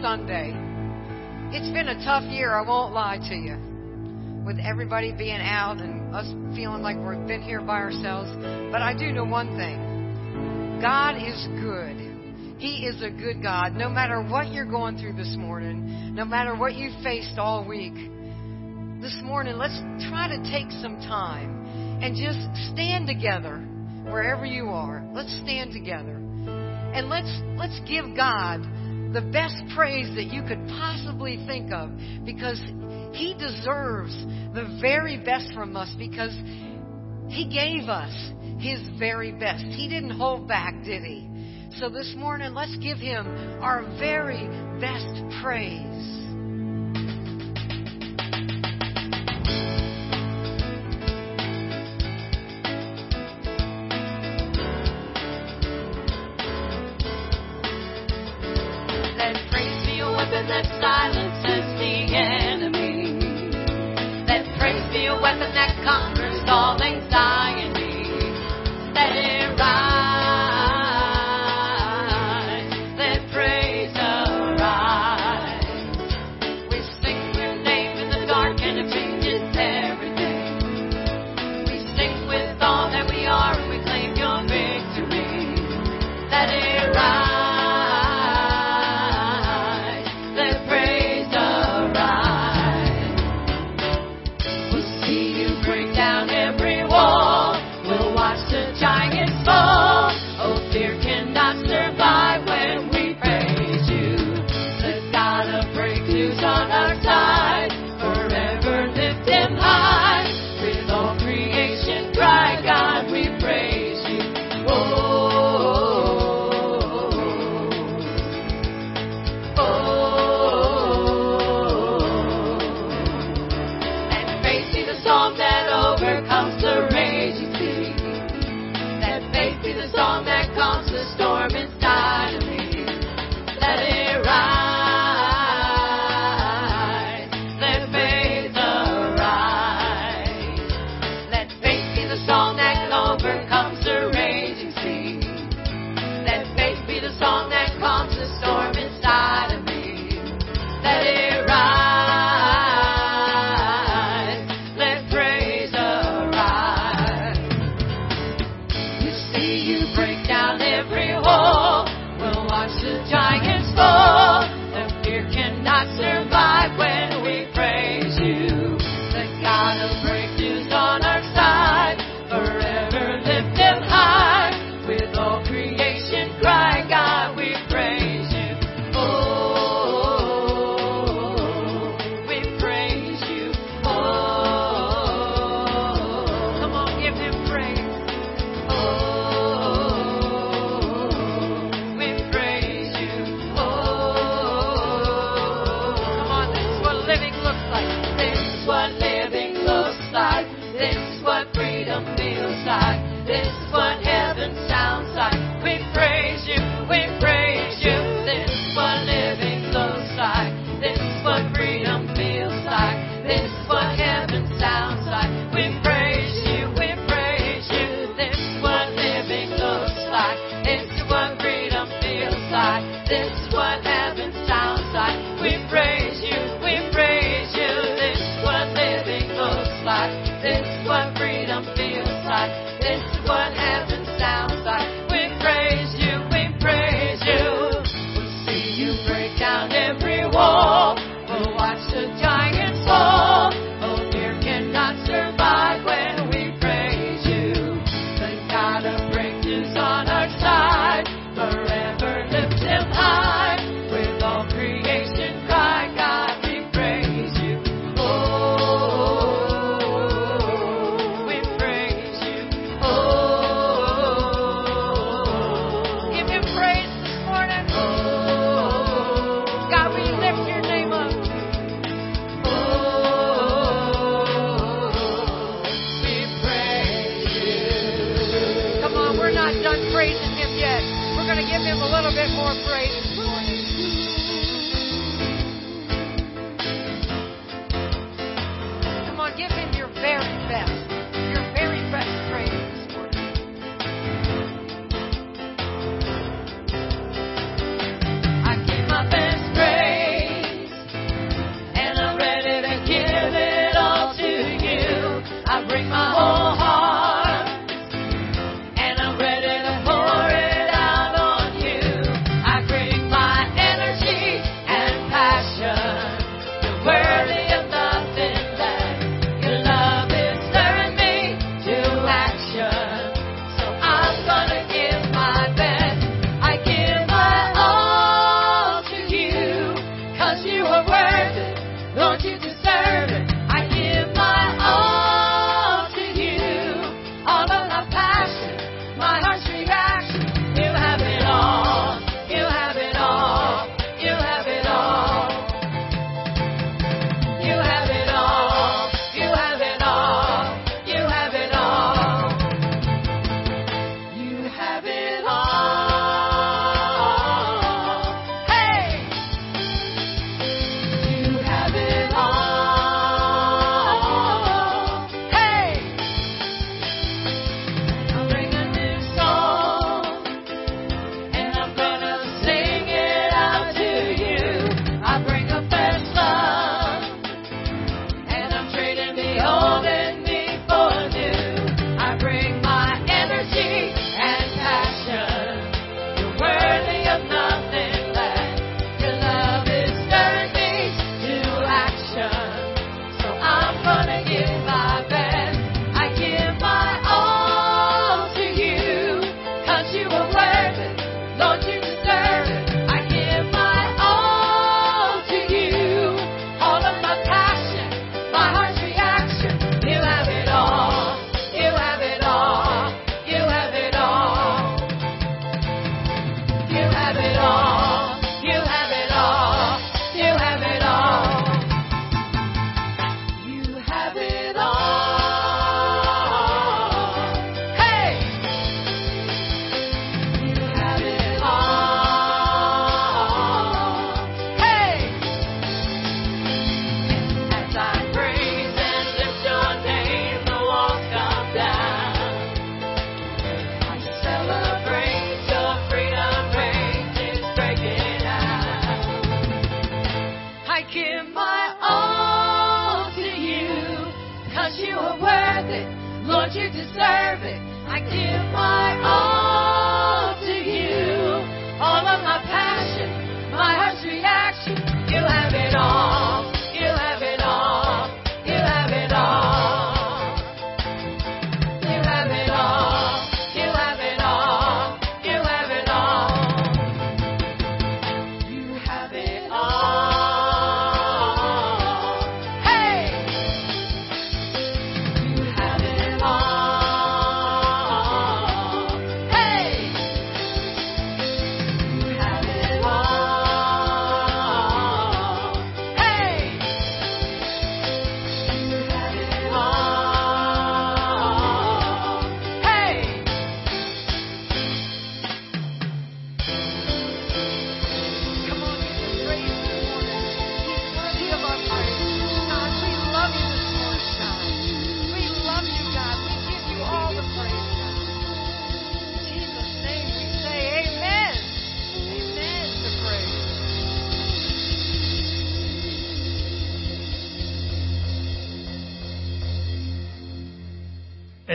Sunday. It's been a tough year, I won't lie to you. With everybody being out and us feeling like we've been here by ourselves. But I do know one thing God is good. He is a good God. No matter what you're going through this morning, no matter what you faced all week, this morning, let's try to take some time and just stand together wherever you are. Let's stand together. And let's let's give God the best praise that you could possibly think of because he deserves the very best from us because he gave us his very best. He didn't hold back, did he? So this morning, let's give him our very best praise.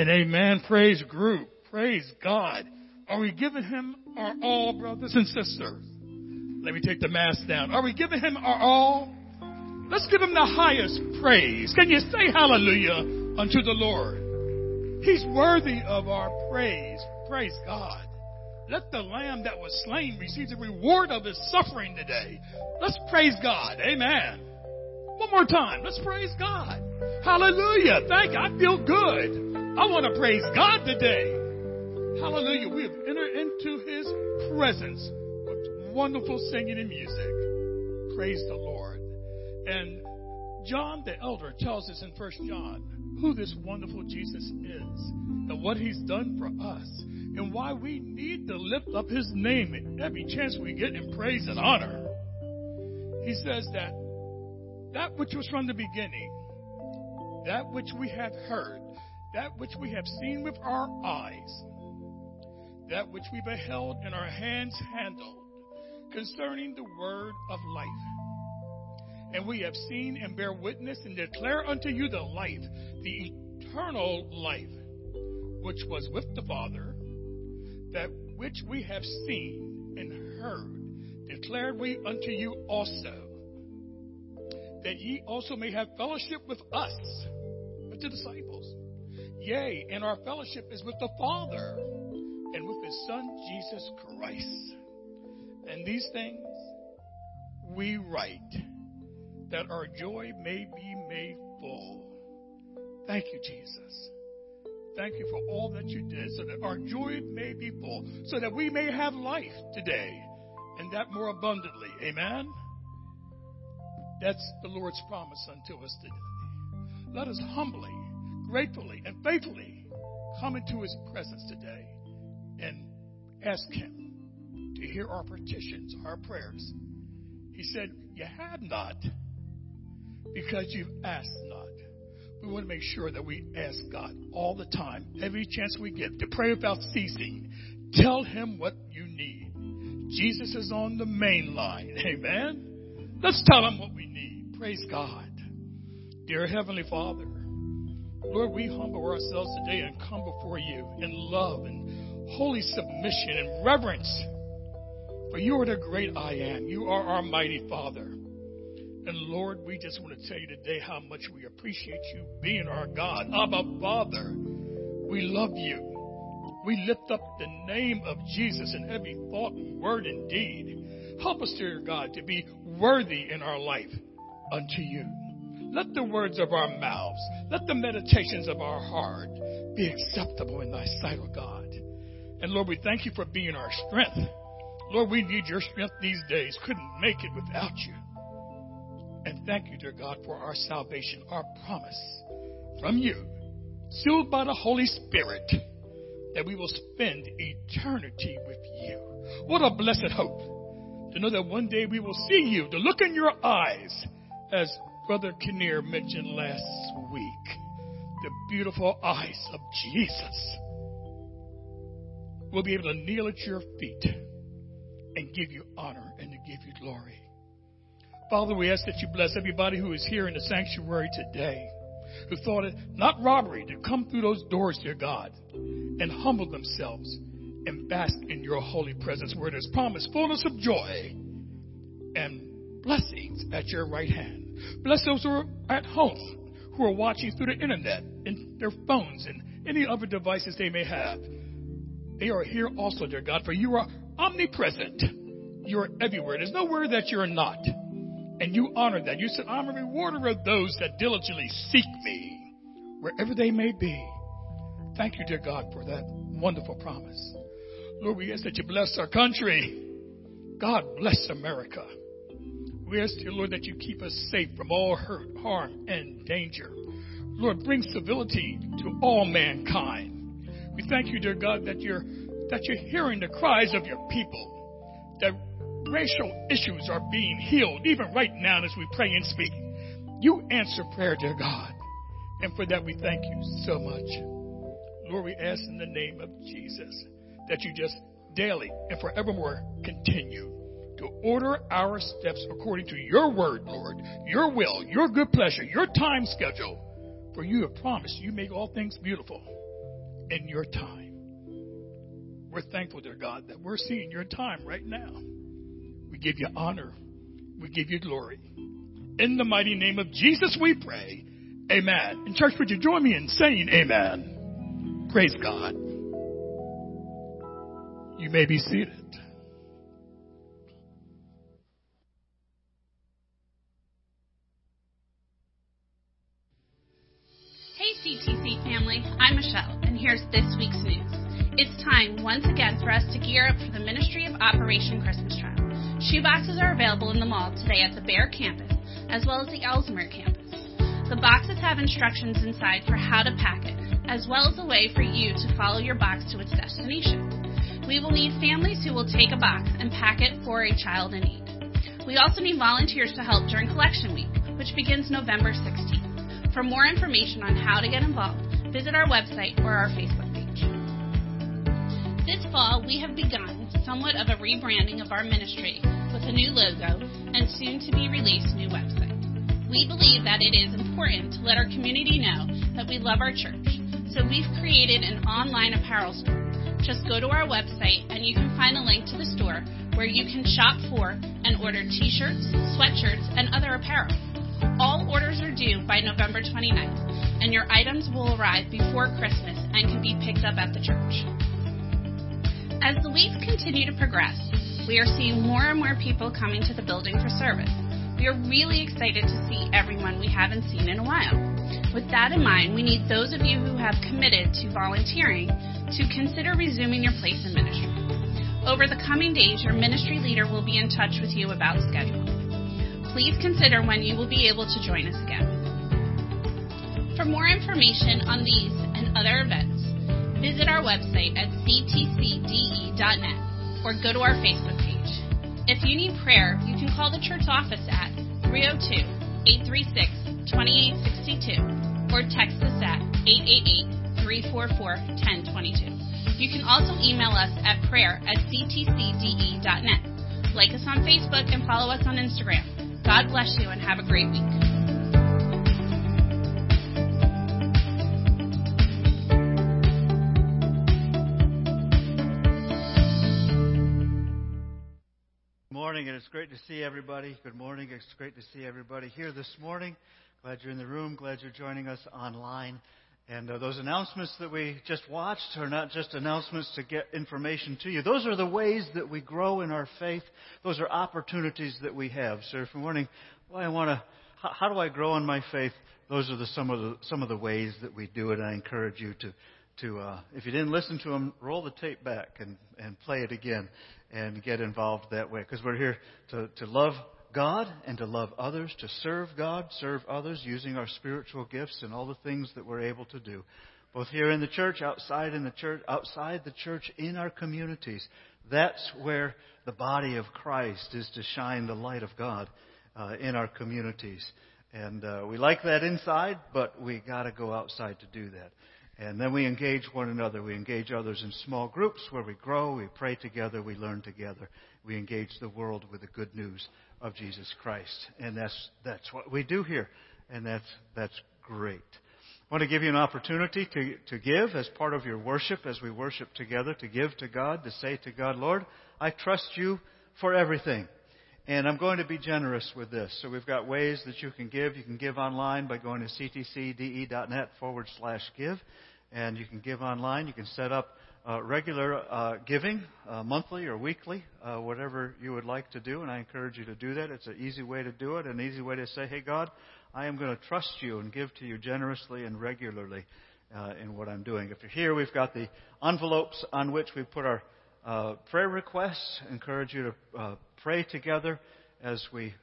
And amen. Praise group. Praise God. Are we giving him our all, brothers and sisters? Let me take the mask down. Are we giving him our all? Let's give him the highest praise. Can you say hallelujah unto the Lord? He's worthy of our praise. Praise God. Let the lamb that was slain receive the reward of his suffering today. Let's praise God. Amen. One more time. Let's praise God. Hallelujah. Thank you. I feel good. I want to praise God today. Hallelujah. We have entered into his presence with wonderful singing and music. Praise the Lord. And John the elder tells us in First John who this wonderful Jesus is and what he's done for us and why we need to lift up his name at every chance we get in praise and honor. He says that that which was from the beginning, that which we have heard, that which we have seen with our eyes, that which we beheld and our hands handled, concerning the word of life. And we have seen and bear witness and declare unto you the life, the eternal life, which was with the Father, that which we have seen and heard, declared we unto you also, that ye also may have fellowship with us, with the disciples. Yea, and our fellowship is with the Father and with his Son, Jesus Christ. And these things we write that our joy may be made full. Thank you, Jesus. Thank you for all that you did so that our joy may be full, so that we may have life today and that more abundantly. Amen. That's the Lord's promise unto us today. Let us humbly, gratefully, and faithfully come into his presence today and ask him to hear our petitions, our prayers. He said, You have not because you've asked not. We want to make sure that we ask God all the time, every chance we get, to pray without ceasing. Tell him what you need. Jesus is on the main line. Amen. Let's tell him what we need. Praise God. Dear Heavenly Father, Lord, we humble ourselves today and come before you in love and holy submission and reverence. For you are the great I am. You are our mighty Father. And Lord, we just want to tell you today how much we appreciate you being our God. Abba, Father, we love you. We lift up the name of Jesus in every thought, and word, and deed. Help us, dear God, to be worthy in our life unto you. Let the words of our mouths, let the meditations of our heart be acceptable in thy sight, O God. And Lord, we thank you for being our strength. Lord, we need your strength these days. Couldn't make it without you. And thank you, dear God, for our salvation, our promise from you, sealed by the Holy Spirit, that we will spend eternity with you. What a blessed hope to know that one day we will see you, to look in your eyes, as Brother Kinnear mentioned last week, the beautiful eyes of Jesus. We'll be able to kneel at your feet and give you honor and to give you glory. Father, we ask that you bless everybody who is here in the sanctuary today. who thought it not robbery to come through those doors, dear God, and humble themselves and bask in your holy presence where there's promise, fullness of joy, and blessings at your right hand. Bless those who are at home, who are watching through the internet and their phones and any other devices they may have. They are here also, dear God, for you are omnipresent. You are everywhere. There's nowhere that you're not. And you honor that. You said, I'm a rewarder of those that diligently seek me, wherever they may be. Thank you, dear God, for that wonderful promise. Lord, we ask that you bless our country. God bless America. We ask, dear Lord, that you keep us safe from all hurt, harm, and danger. Lord, bring civility to all mankind. We thank you, dear God, that you're that you're hearing the cries of your people. That racial issues are being healed, even right now as we pray and speak. You answer prayer, dear God. And for that we thank you so much. Lord, we ask in the name of Jesus that you just daily and forevermore continue to order our steps according to your word, Lord, your will, your good pleasure, your time schedule. For you have promised you make all things beautiful in your time. We're thankful, dear God, that we're seeing your time right now. We give you honor. We give you glory. In the mighty name of Jesus, we pray. Amen. And church, would you join me in saying amen? Praise God. You may be seated. CTC family, I'm Michelle, and here's this week's news. It's time once again for us to gear up for the Ministry of Operation Christmas Child. Shoeboxes are available in the mall today at the Bear campus, as well as the Elsmere campus. The boxes have instructions inside for how to pack it, as well as a way for you to follow your box to its destination. We will need families who will take a box and pack it for a child in need. We also need volunteers to help during collection week, which begins November 16th. For more information on how to get involved, visit our website or our Facebook page. This fall, we have begun somewhat of a rebranding of our ministry with a new logo and soon to be released new website. We believe that it is important to let our community know that we love our church, so we've created an online apparel store. Just go to our website and you can find a link to the store where you can shop for and order t-shirts, sweatshirts, and other apparel. All orders are due by November 29th, and your items will arrive before Christmas and can be picked up at the church. As the weeks continue to progress, we are seeing more and more people coming to the building for service. We are really excited to see everyone we haven't seen in a while. With that in mind, we need those of you who have committed to volunteering to consider resuming your place in ministry. Over the coming days, your ministry leader will be in touch with you about schedule please consider when you will be able to join us again. For more information on these and other events, visit our website at ctcde.net or go to our Facebook page. If you need prayer, you can call the church office at 302 836 2862 or text us at 888 344 1022. You can also email us at prayer at ctcde.net. Like us on Facebook and follow us on Instagram. God bless you and have a great week. Good morning, and it's great to see everybody. Good morning. It's great to see everybody here this morning. Glad you're in the room. Glad you're joining us online. And uh, those announcements that we just watched are not just announcements to get information to you. Those are the ways that we grow in our faith. Those are opportunities that we have. So if you're wondering, well, I want to, how, how, do I grow in my faith? Those are the, some of the some of the ways that we do it. I encourage you to to uh, if you didn't listen to them, roll the tape back and and play it again, and get involved that way. Because we're here to to love God and to love others, to serve God, serve others using our spiritual gifts and all the things that we're able to do, both here in the church, outside in the church, outside the church, in our communities. That's where the body of Christ is to shine the light of God uh, in our communities. And uh, we like that inside, but we got to go outside to do that. And then we engage one another. We engage others in small groups where we grow, we pray together, we learn together. We engage the world with the good news of Jesus Christ. And that's, that's what we do here. And that's, that's great. Want to give you an opportunity to, to give as part of your worship, as we worship together, to give to God, to say to God, Lord, I trust you for everything. And I'm going to be generous with this. So we've got ways that you can give. You can give online by going to ctcde.net forward slash give. And you can give online. You can set up uh, regular uh, giving, uh, monthly or weekly, uh, whatever you would like to do. And I encourage you to do that. It's an easy way to do it, an easy way to say, hey, God, I am going to trust you and give to you generously and regularly uh, in what I'm doing. If you're here, we've got the envelopes on which we put our uh, prayer requests. Encourage you to pray together as we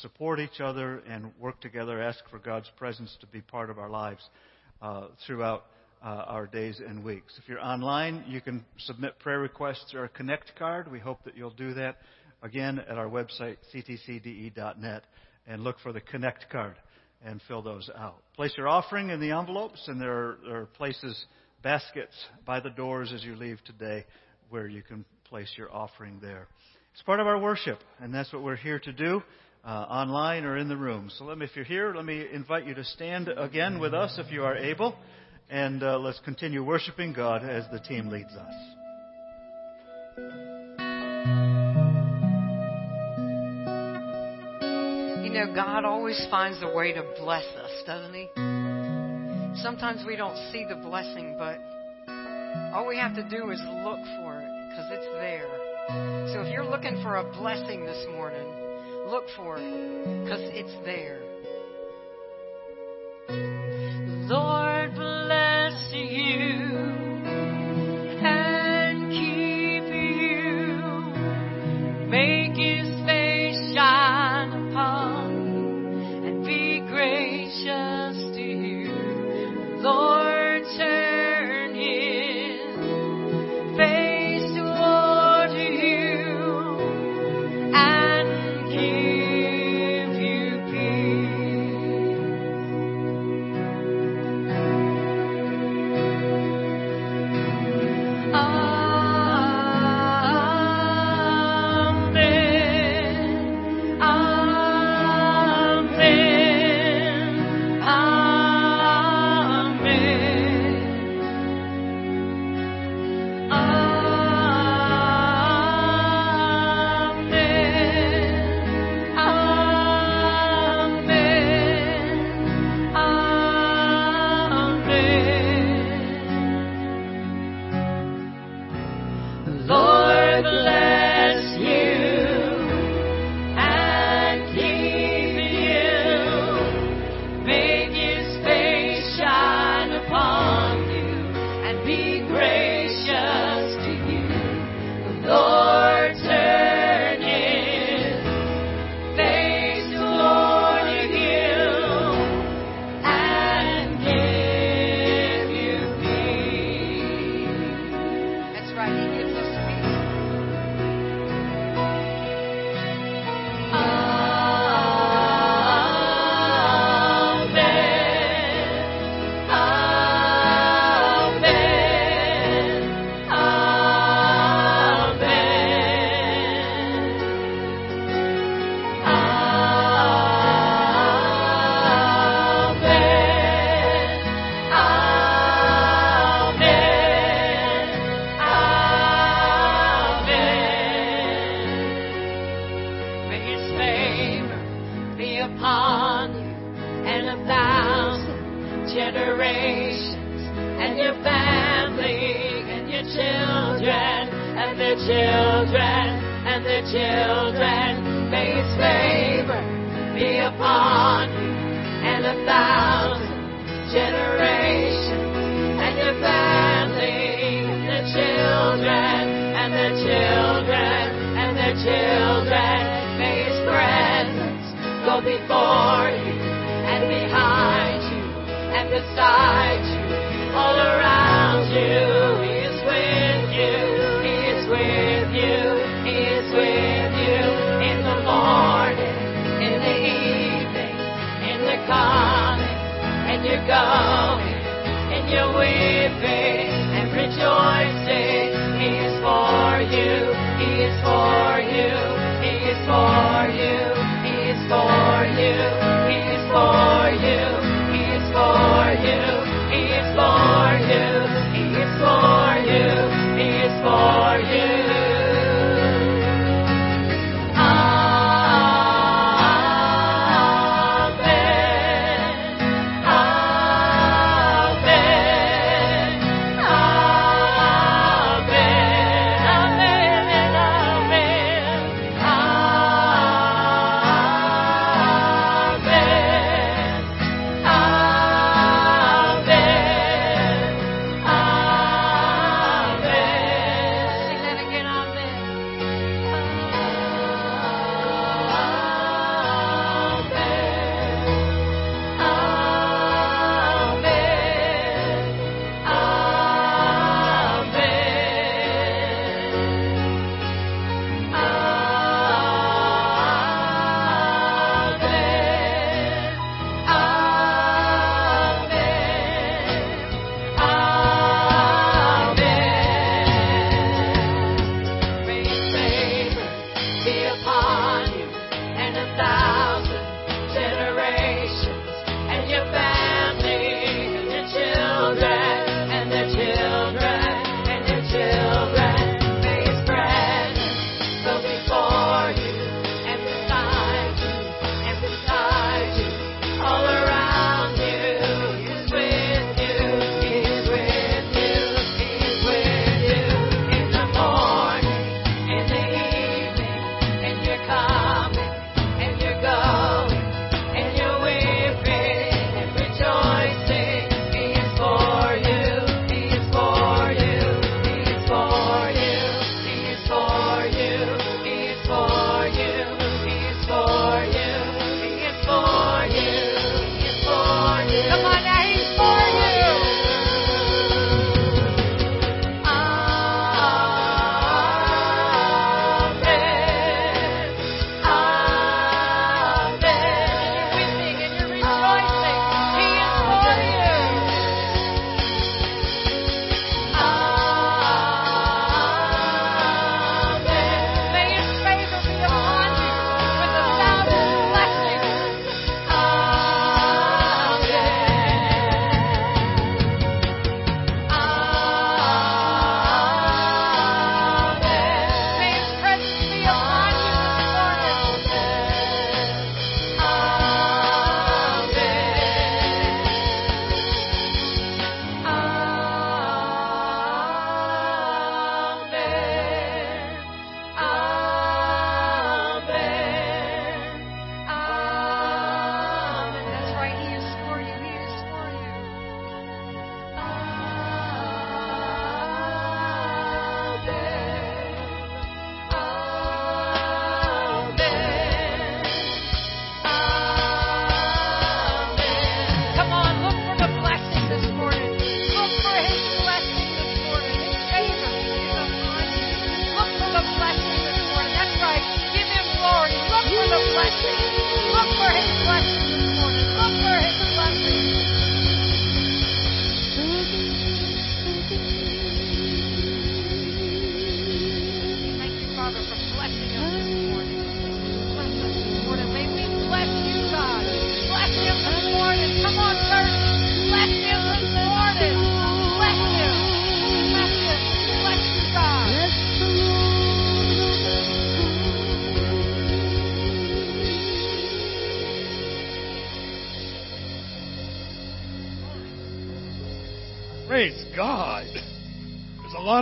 support each other and work together, ask for God's presence to be part of our lives throughout uh, our days and weeks. If you're online, you can submit prayer requests through our Connect card. We hope that you'll do that again at our website, ctcde.net, and look for the Connect card and fill those out. Place your offering in the envelopes, and there are, there are places, baskets by the doors as you leave today where you can place your offering there. It's part of our worship, and that's what we're here to do. Uh, online or in the room. So let me, if you're here, let me invite you to stand again with us if you are able and uh, let's continue worshiping God as the team leads us. Know, God always finds a way to bless us, doesn't He? Sometimes we don't see the blessing, but all we have to do is look for it because it's there. So if you're looking for a blessing this morning, look for it because it's there.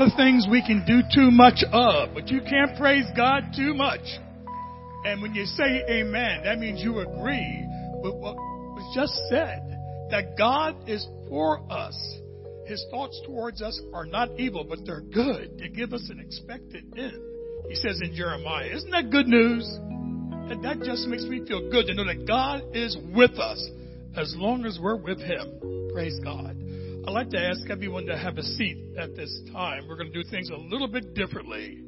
Lot of things we can do too much of, but you can't praise God too much. And when you say amen, that means you agree with what was just said that God is for us. His thoughts towards us are not evil, but they're good. They give us an expected end. He says in Jeremiah, isn't that good news? And that just makes me feel good to know that God is with us as long as we're with Him. Praise God. I'd like to ask everyone to have a seat at this time. We're going to do things a little bit differently.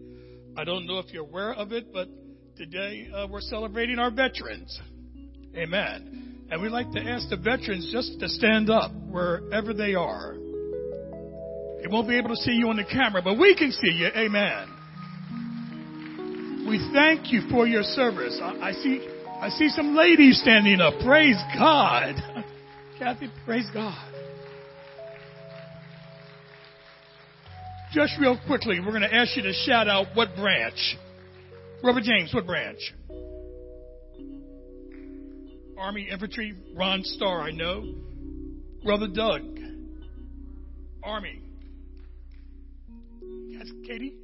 I don't know if you're aware of it, but today uh, we're celebrating our veterans. Amen. And we'd like to ask the veterans just to stand up wherever they are. They won't be able to see you on the camera, but we can see you. Amen. We thank you for your service. I, I see, I see some ladies standing up. Praise God. Kathy, praise God. Just real quickly, we're going to ask you to shout out what branch. Robert James, what branch? Army Infantry, Ron Starr, I know. Brother Doug, Army. That's Katie?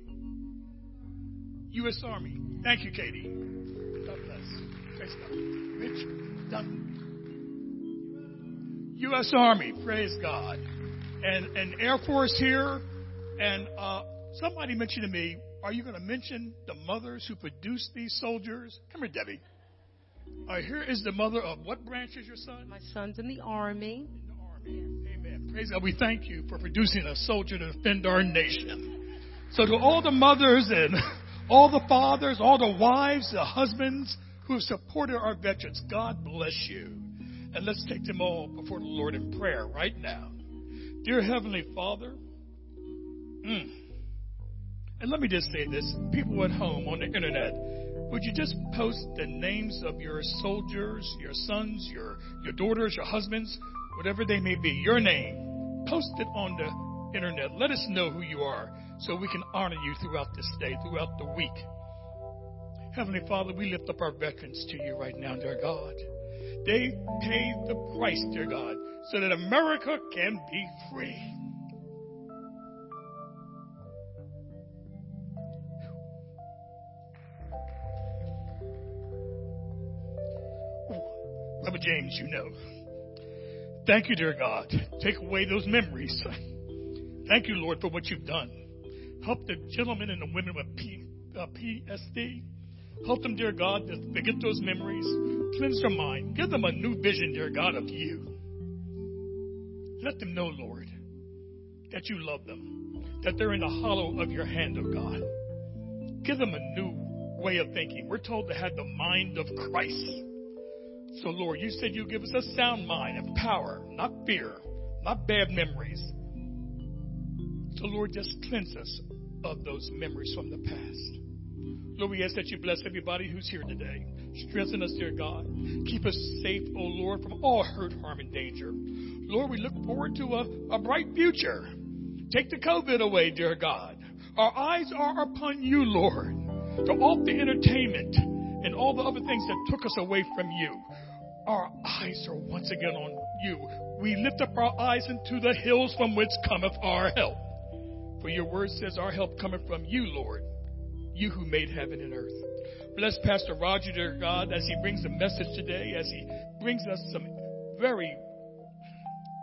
U.S. Army. Thank you, Katie. God bless. Praise God. Rich Dunn. U.S. Army. Praise God. And, and Air Force here. And uh, somebody mentioned to me, are you going to mention the mothers who produced these soldiers? Come here, Debbie. Right, here is the mother of what branch is your son? My son's in the Army. In the Army. Amen. Praise God. We thank you for producing a soldier to defend our nation. So to all the mothers and all the fathers, all the wives, the husbands who have supported our veterans, God bless you. And let's take them all before the Lord in prayer right now. Dear Heavenly Father, mm, and let me just say this people at home on the internet, would you just post the names of your soldiers, your sons, your, your daughters, your husbands, whatever they may be, your name? Post it on the internet. Let us know who you are so we can honor you throughout this day, throughout the week. Heavenly Father, we lift up our veterans to you right now, dear God. They paid the price, dear God, so that America can be free. Brother James, you know. Thank you, dear God. Take away those memories. Thank you, Lord, for what you've done. Help the gentlemen and the women with P, uh, PSD. Help them, dear God, to forget those memories. Cleanse their mind. Give them a new vision, dear God, of you. Let them know, Lord, that you love them, that they're in the hollow of your hand, oh God. Give them a new way of thinking. We're told to have the mind of Christ. So, Lord, you said you give us a sound mind and power, not fear, not bad memories. So, Lord, just cleanse us of those memories from the past. Lord, we ask that you bless everybody who's here today. Strengthen us, dear God. Keep us safe, O oh Lord, from all hurt, harm, and danger. Lord, we look forward to a, a bright future. Take the COVID away, dear God. Our eyes are upon you, Lord. To all the entertainment and all the other things that took us away from you. Our eyes are once again on you. We lift up our eyes into the hills from which cometh our help. For your word says our help cometh from you, Lord, you who made heaven and earth. Bless Pastor Roger, dear God, as he brings the message today, as he brings us some very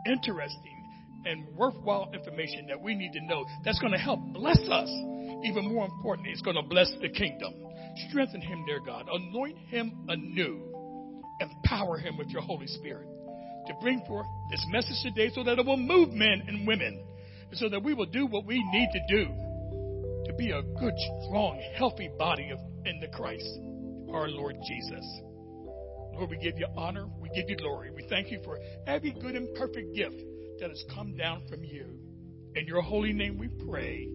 interesting and worthwhile information that we need to know that's going to help bless us. Even more importantly, it's going to bless the kingdom. Strengthen him, dear God. Anoint him anew. Empower him with your Holy Spirit to bring forth this message today so that it will move men and women so that we will do what we need to do to be a good, strong, healthy body of, in the Christ, our Lord Jesus. Lord, we give you honor, we give you glory. We thank you for every good and perfect gift that has come down from you. In your holy name we pray.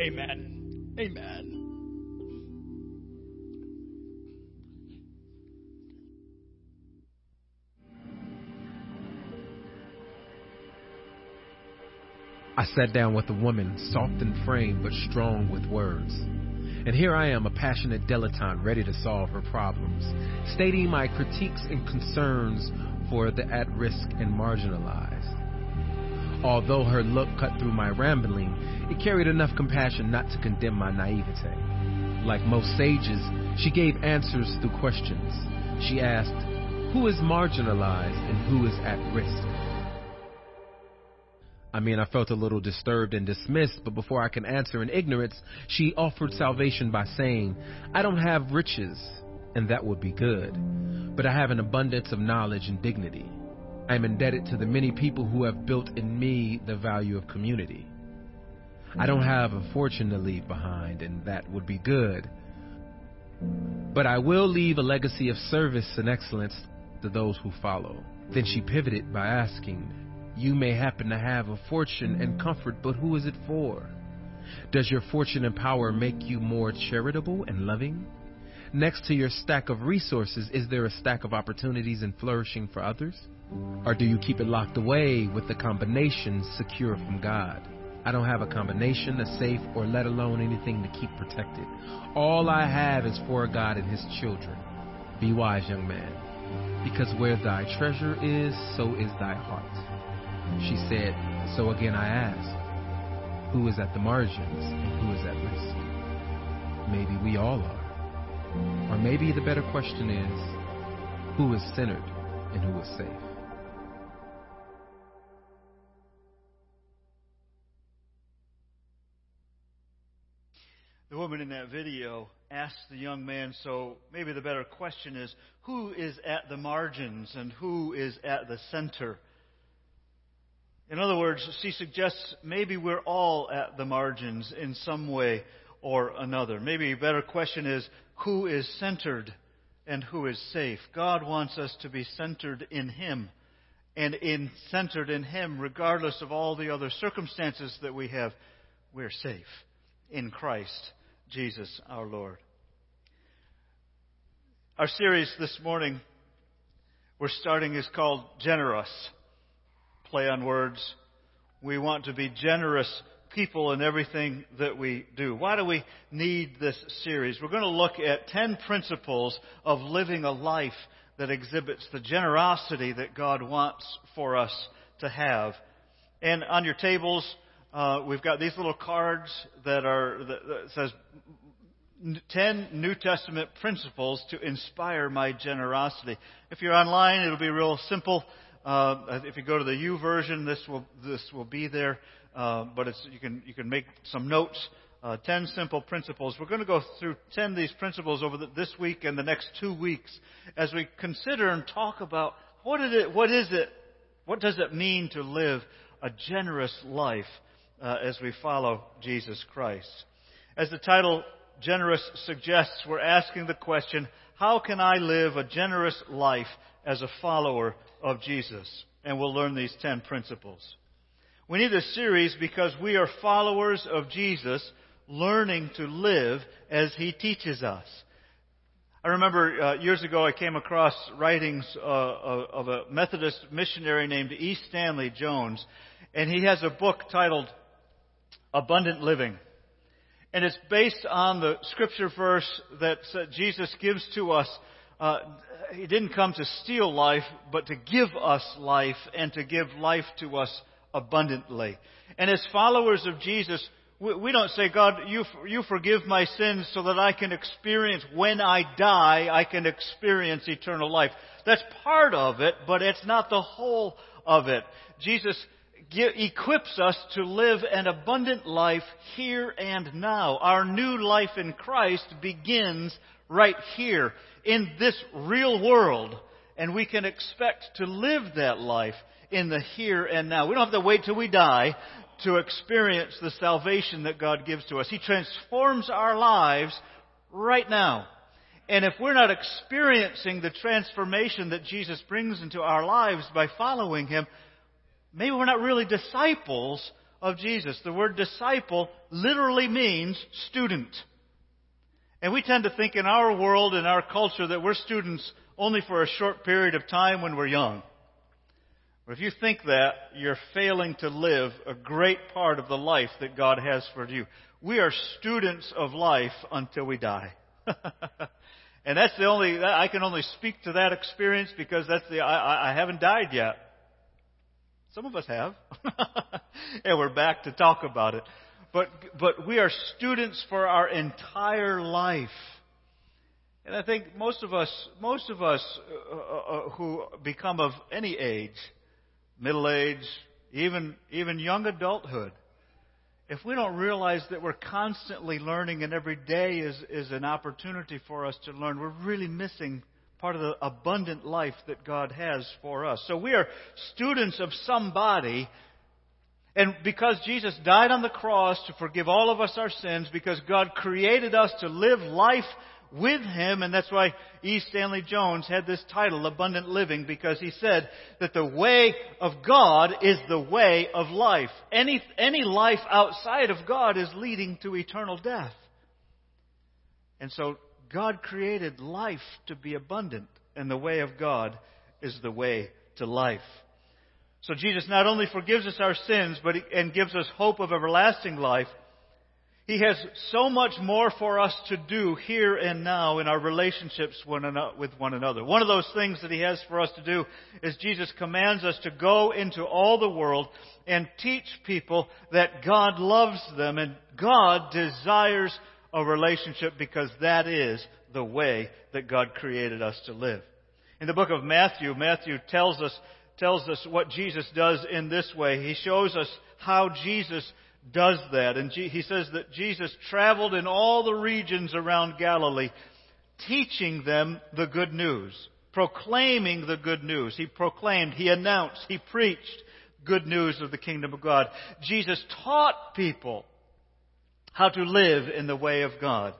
Amen. Amen. I sat down with a woman, soft in frame but strong with words. And here I am, a passionate dilettante ready to solve her problems, stating my critiques and concerns for the at risk and marginalized. Although her look cut through my rambling, it carried enough compassion not to condemn my naivete. Like most sages, she gave answers through questions. She asked, Who is marginalized and who is at risk? I mean, I felt a little disturbed and dismissed, but before I can answer in ignorance, she offered salvation by saying, I don't have riches, and that would be good, but I have an abundance of knowledge and dignity. I am indebted to the many people who have built in me the value of community. I don't have a fortune to leave behind, and that would be good. But I will leave a legacy of service and excellence to those who follow. Then she pivoted by asking, You may happen to have a fortune and comfort, but who is it for? Does your fortune and power make you more charitable and loving? Next to your stack of resources, is there a stack of opportunities and flourishing for others? Or do you keep it locked away with the combination secure from God? I don't have a combination, a safe, or let alone anything to keep protected. All I have is for God and His children. Be wise, young man, because where thy treasure is, so is thy heart. She said, So again I ask, who is at the margins and who is at risk? Maybe we all are. Or maybe the better question is, who is centered and who is safe? The woman in that video asked the young man, so maybe the better question is who is at the margins and who is at the center? In other words, she suggests maybe we're all at the margins in some way or another. Maybe a better question is who is centered and who is safe? God wants us to be centered in Him and in centered in Him, regardless of all the other circumstances that we have, we're safe in Christ Jesus our Lord. Our series this morning we're starting is called Generous. Play on words. We want to be generous people in everything that we do. Why do we need this series? We're going to look at 10 principles of living a life that exhibits the generosity that God wants for us to have. And on your tables, uh, we've got these little cards that are that, that says 10 New Testament principles to inspire my generosity. If you're online, it'll be real simple. Uh, if you go to the YouVersion, this will this will be there. Uh, but you can you can make some notes. Uh, ten simple principles. We're going to go through ten of these principles over the, this week and the next two weeks as we consider and talk about what is it. What is it? What does it mean to live a generous life uh, as we follow Jesus Christ? As the title generous suggests, we're asking the question, how can I live a generous life as a follower of Jesus? And we'll learn these ten principles. We need this series because we are followers of Jesus learning to live as he teaches us. I remember uh, years ago I came across writings uh, of a Methodist missionary named E. Stanley Jones, and he has a book titled Abundant Living. And it's based on the scripture verse that Jesus gives to us. Uh, he didn't come to steal life, but to give us life and to give life to us abundantly. And as followers of Jesus, we, we don't say, God, you, you forgive my sins so that I can experience, when I die, I can experience eternal life. That's part of it, but it's not the whole of it. Jesus equips us to live an abundant life here and now. Our new life in Christ begins right here in this real world, and we can expect to live that life in the here and now. We don't have to wait till we die to experience the salvation that God gives to us. He transforms our lives right now. And if we're not experiencing the transformation that Jesus brings into our lives by following Him, maybe we're not really disciples of Jesus. The word disciple literally means student. And we tend to think in our world, in our culture, that we're students only for a short period of time when we're young. But if you think that, you're failing to live a great part of the life that God has for you. We are students of life until we die. and that's the only, I can only speak to that experience because that's the, I, I haven't died yet. Some of us have. and we're back to talk about it. But, but we are students for our entire life. And I think most of us, most of us uh, uh, uh, who become of any age, middle age, even, even young adulthood, if we don't realize that we're constantly learning and every day is, is an opportunity for us to learn, we're really missing part of the abundant life that God has for us. So we are students of somebody and because Jesus died on the cross to forgive all of us our sins, because God created us to live life with Him, and that's why E. Stanley Jones had this title, Abundant Living, because he said that the way of God is the way of life. Any, any life outside of God is leading to eternal death. And so God created life to be abundant, and the way of God is the way to life. So Jesus not only forgives us our sins, but and gives us hope of everlasting life. He has so much more for us to do here and now in our relationships with one another. One of those things that He has for us to do is Jesus commands us to go into all the world and teach people that God loves them and God desires a relationship because that is the way that God created us to live. In the book of Matthew, Matthew tells us tells us what Jesus does in this way. He shows us how Jesus does that. And he says that Jesus traveled in all the regions around Galilee, teaching them the good news, proclaiming the good news. He proclaimed, he announced, he preached good news of the kingdom of God. Jesus taught people how to live in the way of God.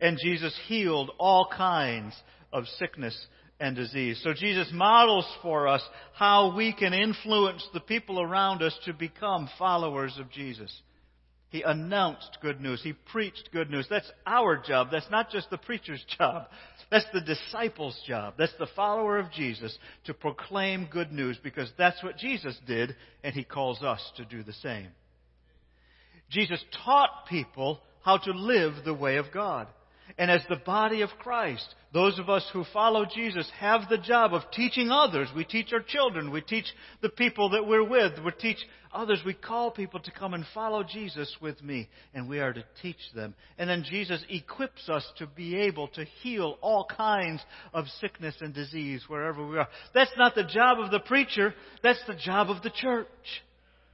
And Jesus healed all kinds of sickness and disease. So Jesus models for us how we can influence the people around us to become followers of Jesus. He announced good news. He preached good news. That's our job. That's not just the preacher's job. That's the disciple's job. That's the follower of Jesus to proclaim good news because that's what Jesus did and he calls us to do the same. Jesus taught people how to live the way of God. And as the body of Christ, those of us who follow Jesus have the job of teaching others. We teach our children. We teach the people that we're with. We teach others. We call people to come and follow Jesus with me. And we are to teach them. And then Jesus equips us to be able to heal all kinds of sickness and disease wherever we are. That's not the job of the preacher. That's the job of the church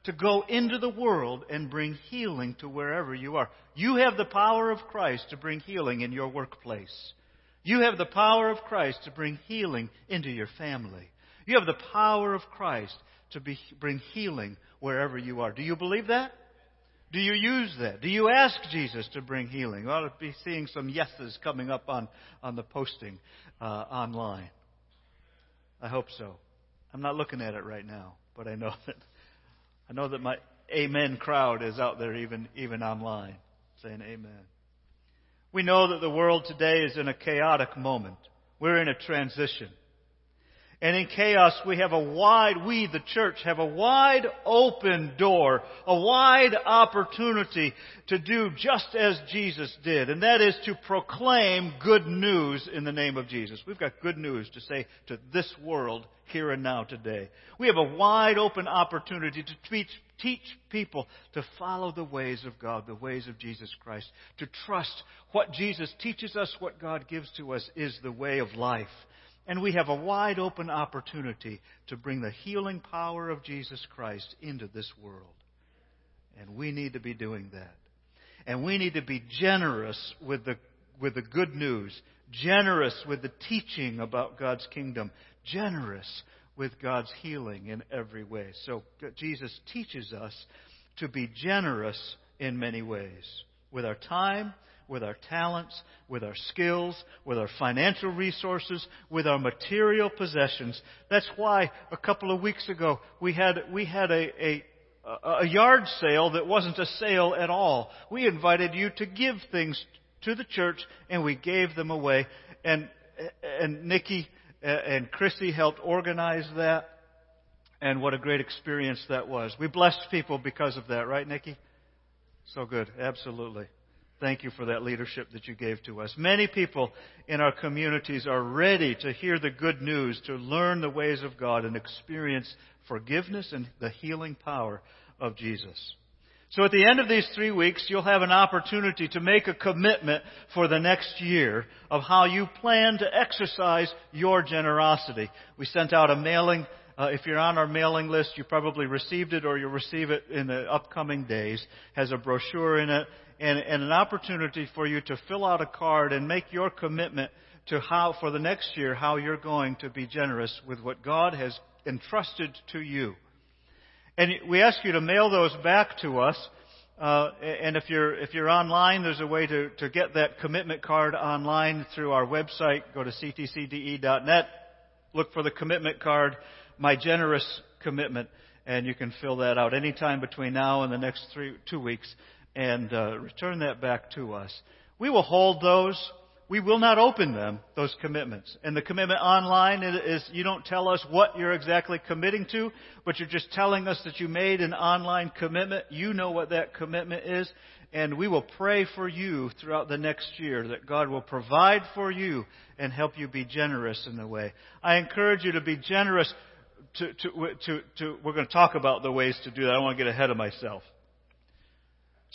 to go into the world and bring healing to wherever you are. You have the power of Christ to bring healing in your workplace. You have the power of Christ to bring healing into your family. You have the power of Christ to be, bring healing wherever you are. Do you believe that? Do you use that? Do you ask Jesus to bring healing? Well, I'll be seeing some yeses coming up on, on the posting uh, online. I hope so. I'm not looking at it right now, but I know that I know that my amen crowd is out there even, even online saying amen. We know that the world today is in a chaotic moment. We're in a transition. And in chaos, we have a wide, we, the church, have a wide open door, a wide opportunity to do just as Jesus did. And that is to proclaim good news in the name of Jesus. We've got good news to say to this world here and now today. We have a wide open opportunity to teach, teach people to follow the ways of God, the ways of Jesus Christ, to trust what Jesus teaches us, what God gives to us is the way of life. And we have a wide open opportunity to bring the healing power of Jesus Christ into this world. And we need to be doing that. And we need to be generous with the, with the good news, generous with the teaching about God's kingdom, generous with God's healing in every way. So Jesus teaches us to be generous in many ways with our time, with our talents, with our skills, with our financial resources, with our material possessions. That's why a couple of weeks ago we had, we had a, a, a yard sale that wasn't a sale at all. We invited you to give things to the church and we gave them away. And, and Nikki uh, and Chrissy helped organize that. And what a great experience that was. We blessed people because of that, right, Nikki? So good. Absolutely. Thank you for that leadership that you gave to us. Many people in our communities are ready to hear the good news, to learn the ways of God and experience forgiveness and the healing power of Jesus. So at the end of these three weeks, you'll have an opportunity to make a commitment for the next year of how you plan to exercise your generosity. We sent out a mailing. Uh, if you're on our mailing list, you probably received it or you'll receive it in the upcoming days. Has a brochure in it and, and an opportunity for you to fill out a card and make your commitment to how, for the next year, how you're going to be generous with what God has entrusted to you. And we ask you to mail those back to us. Uh, and if you're if you're online, there's a way to, to get that commitment card online through our website. Go to ctcde.net, look for the commitment card, my generous commitment, and you can fill that out anytime between now and the next three two weeks and uh, return that back to us. We will hold those. We will not open them, those commitments. And the commitment online is you don't tell us what you're exactly committing to, but you're just telling us that you made an online commitment. You know what that commitment is. And we will pray for you throughout the next year that God will provide for you and help you be generous in the way. I encourage you to be generous to, to, to, to we're going to talk about the ways to do that. I don't want to get ahead of myself.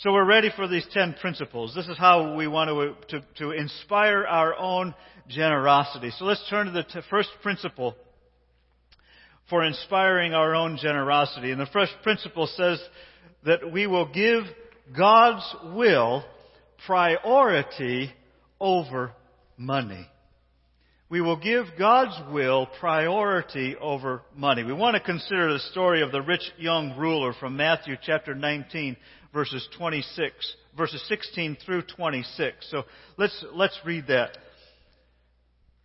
So we're ready for these 10 principles. This is how we want to, to, to inspire our own generosity. So let's turn to the t- first principle for inspiring our own generosity. And the first principle says that we will give God's will priority over money. We will give God's will priority over money. We want to consider the story of the rich young ruler from Matthew chapter 19 verses 26, verses 16 through 26. So let's, let's read that.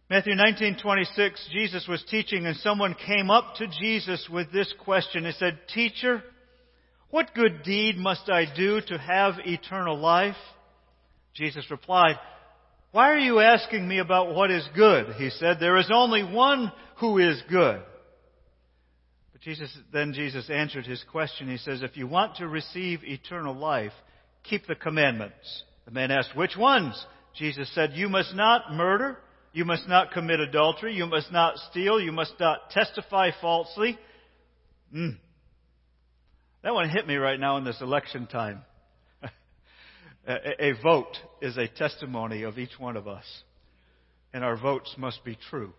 Matthew 19:26 Jesus was teaching and someone came up to Jesus with this question. He said, "Teacher, what good deed must I do to have eternal life?" Jesus replied, "Why are you asking me about what is good?" He said, "There is only one who is good. But Jesus, then Jesus answered his question. He says, If you want to receive eternal life, keep the commandments. The man asked, Which ones? Jesus said, You must not murder. You must not commit adultery. You must not steal. You must not testify falsely. Mm. That one hit me right now in this election time. A, a vote is a testimony of each one of us. And our votes must be true.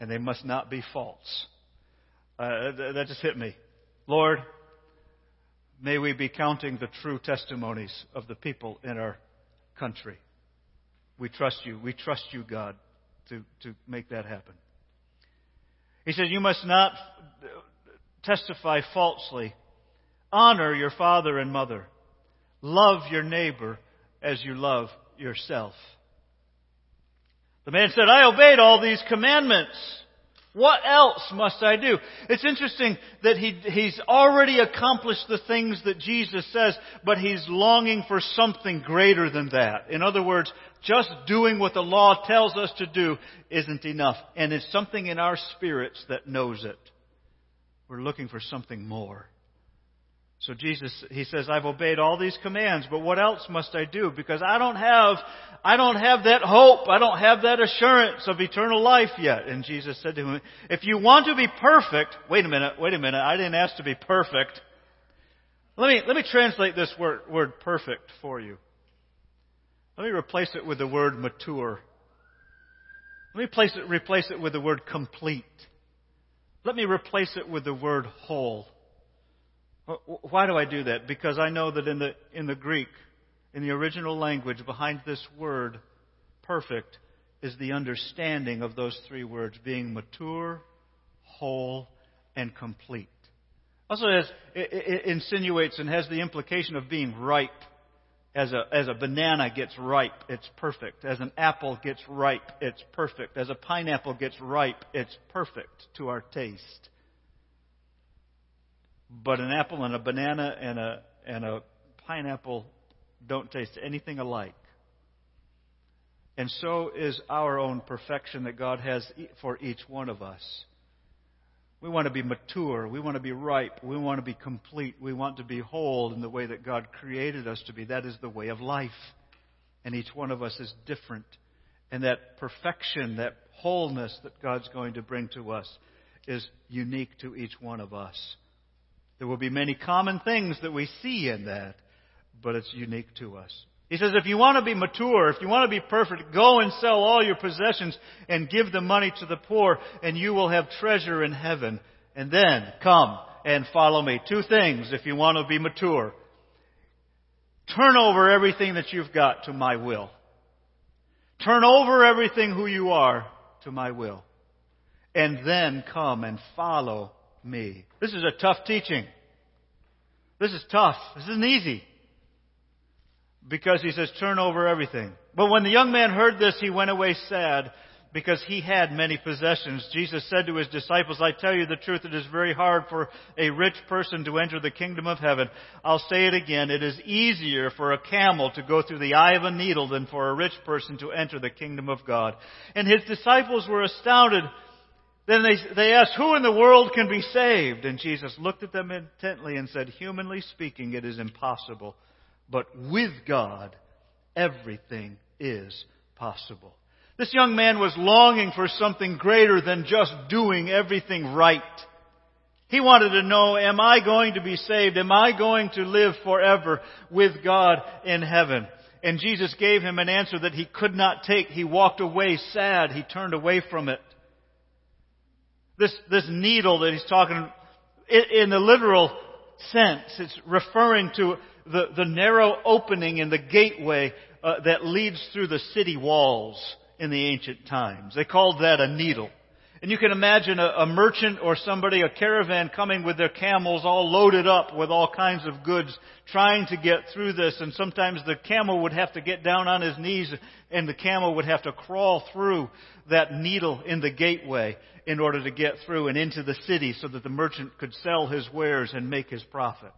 And they must not be false. Uh, that just hit me. Lord, may we be counting the true testimonies of the people in our country. We trust you. We trust you, God, to, to make that happen. He says, You must not testify falsely. Honor your father and mother. Love your neighbor as you love yourself. The man said, I obeyed all these commandments. What else must I do? It's interesting that he, he's already accomplished the things that Jesus says, but he's longing for something greater than that. In other words, just doing what the law tells us to do isn't enough. And it's something in our spirits that knows it. We're looking for something more. So Jesus, he says, I've obeyed all these commands, but what else must I do? Because I don't have, I don't have that hope. I don't have that assurance of eternal life yet. And Jesus said to him, if you want to be perfect, wait a minute, wait a minute, I didn't ask to be perfect. Let me, let me translate this word, word perfect for you. Let me replace it with the word mature. Let me place it, replace it with the word complete. Let me replace it with the word whole. Uh, why do I do that? Because I know that in the, in the Greek, in the original language, behind this word, perfect, is the understanding of those three words being mature, whole, and complete. Also, has, it, it insinuates and has the implication of being ripe. As a, as a banana gets ripe, it's perfect. As an apple gets ripe, it's perfect. As a pineapple gets ripe, it's perfect to our taste. But an apple and a banana and a, and a pineapple don't taste anything alike. And so is our own perfection that God has for each one of us. We want to be mature. We want to be ripe. We want to be complete. We want to be whole in the way that God created us to be. That is the way of life. And each one of us is different. And that perfection, that wholeness that God's going to bring to us is unique to each one of us. There will be many common things that we see in that, but it's unique to us. He says, if you want to be mature, if you want to be perfect, go and sell all your possessions and give the money to the poor, and you will have treasure in heaven. And then come and follow me. Two things if you want to be mature. Turn over everything that you've got to my will. Turn over everything who you are to my will. And then come and follow me. This is a tough teaching. This is tough. This isn't easy because he says, turn over everything. But when the young man heard this, he went away sad because he had many possessions. Jesus said to his disciples, I tell you the truth, it is very hard for a rich person to enter the kingdom of heaven. I'll say it again, it is easier for a camel to go through the eye of a needle than for a rich person to enter the kingdom of God. And his disciples were astounded. Then they, they asked, who in the world can be saved? And Jesus looked at them intently and said, humanly speaking, it is impossible but with God, everything is possible. This young man was longing for something greater than just doing everything right. He wanted to know, am I going to be saved? Am I going to live forever with God in heaven? And Jesus gave him an answer that he could not take. He walked away sad. He turned away from it. This, this needle that he's talking, in the literal sense, it's referring to the, the narrow opening in the gateway uh, that leads through the city walls in the ancient times. They called that a needle. And you can imagine a, a, merchant or somebody, a caravan coming with their camels all loaded up with all kinds of goods, trying to get through this. And sometimes the camel would have to get down on his knees and the camel would have to crawl through that needle in the gateway in order to get through and into the city so that the merchant could sell his wares and make his profit.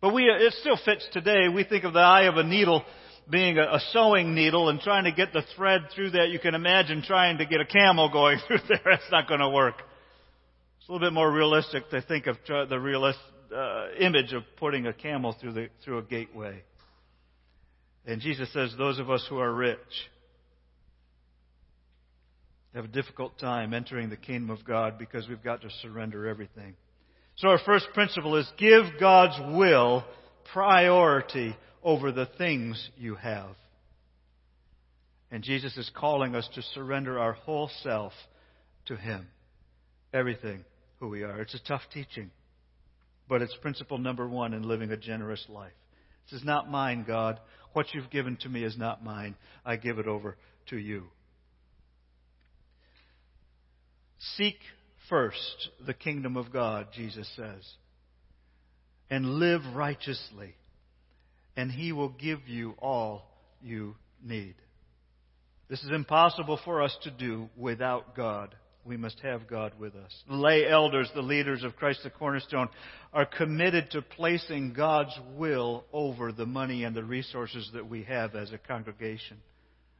But we, it still fits today. We think of the eye of a needle being a, a sewing needle and trying to get the thread through that. You can imagine trying to get a camel going through there. That's not going to work. It's a little bit more realistic to think of the realist uh, image of putting a camel through the through a gateway. And Jesus says, those of us who are rich have a difficult time entering the kingdom of God because we've got to surrender everything. So our first principle is give God's will priority over the things you have. And Jesus is calling us to surrender our whole self to Him. Everything who we are. It's a tough teaching, but it's principle number one in living a generous life. This is not mine, God. What you've given to me is not mine. I give it over to you. Seek first the kingdom of God, Jesus says, and live righteously, and He will give you all you need. This is impossible for us to do without God. We must have God with us. The lay elders, the leaders of Christ the Cornerstone, are committed to placing God's will over the money and the resources that we have as a congregation.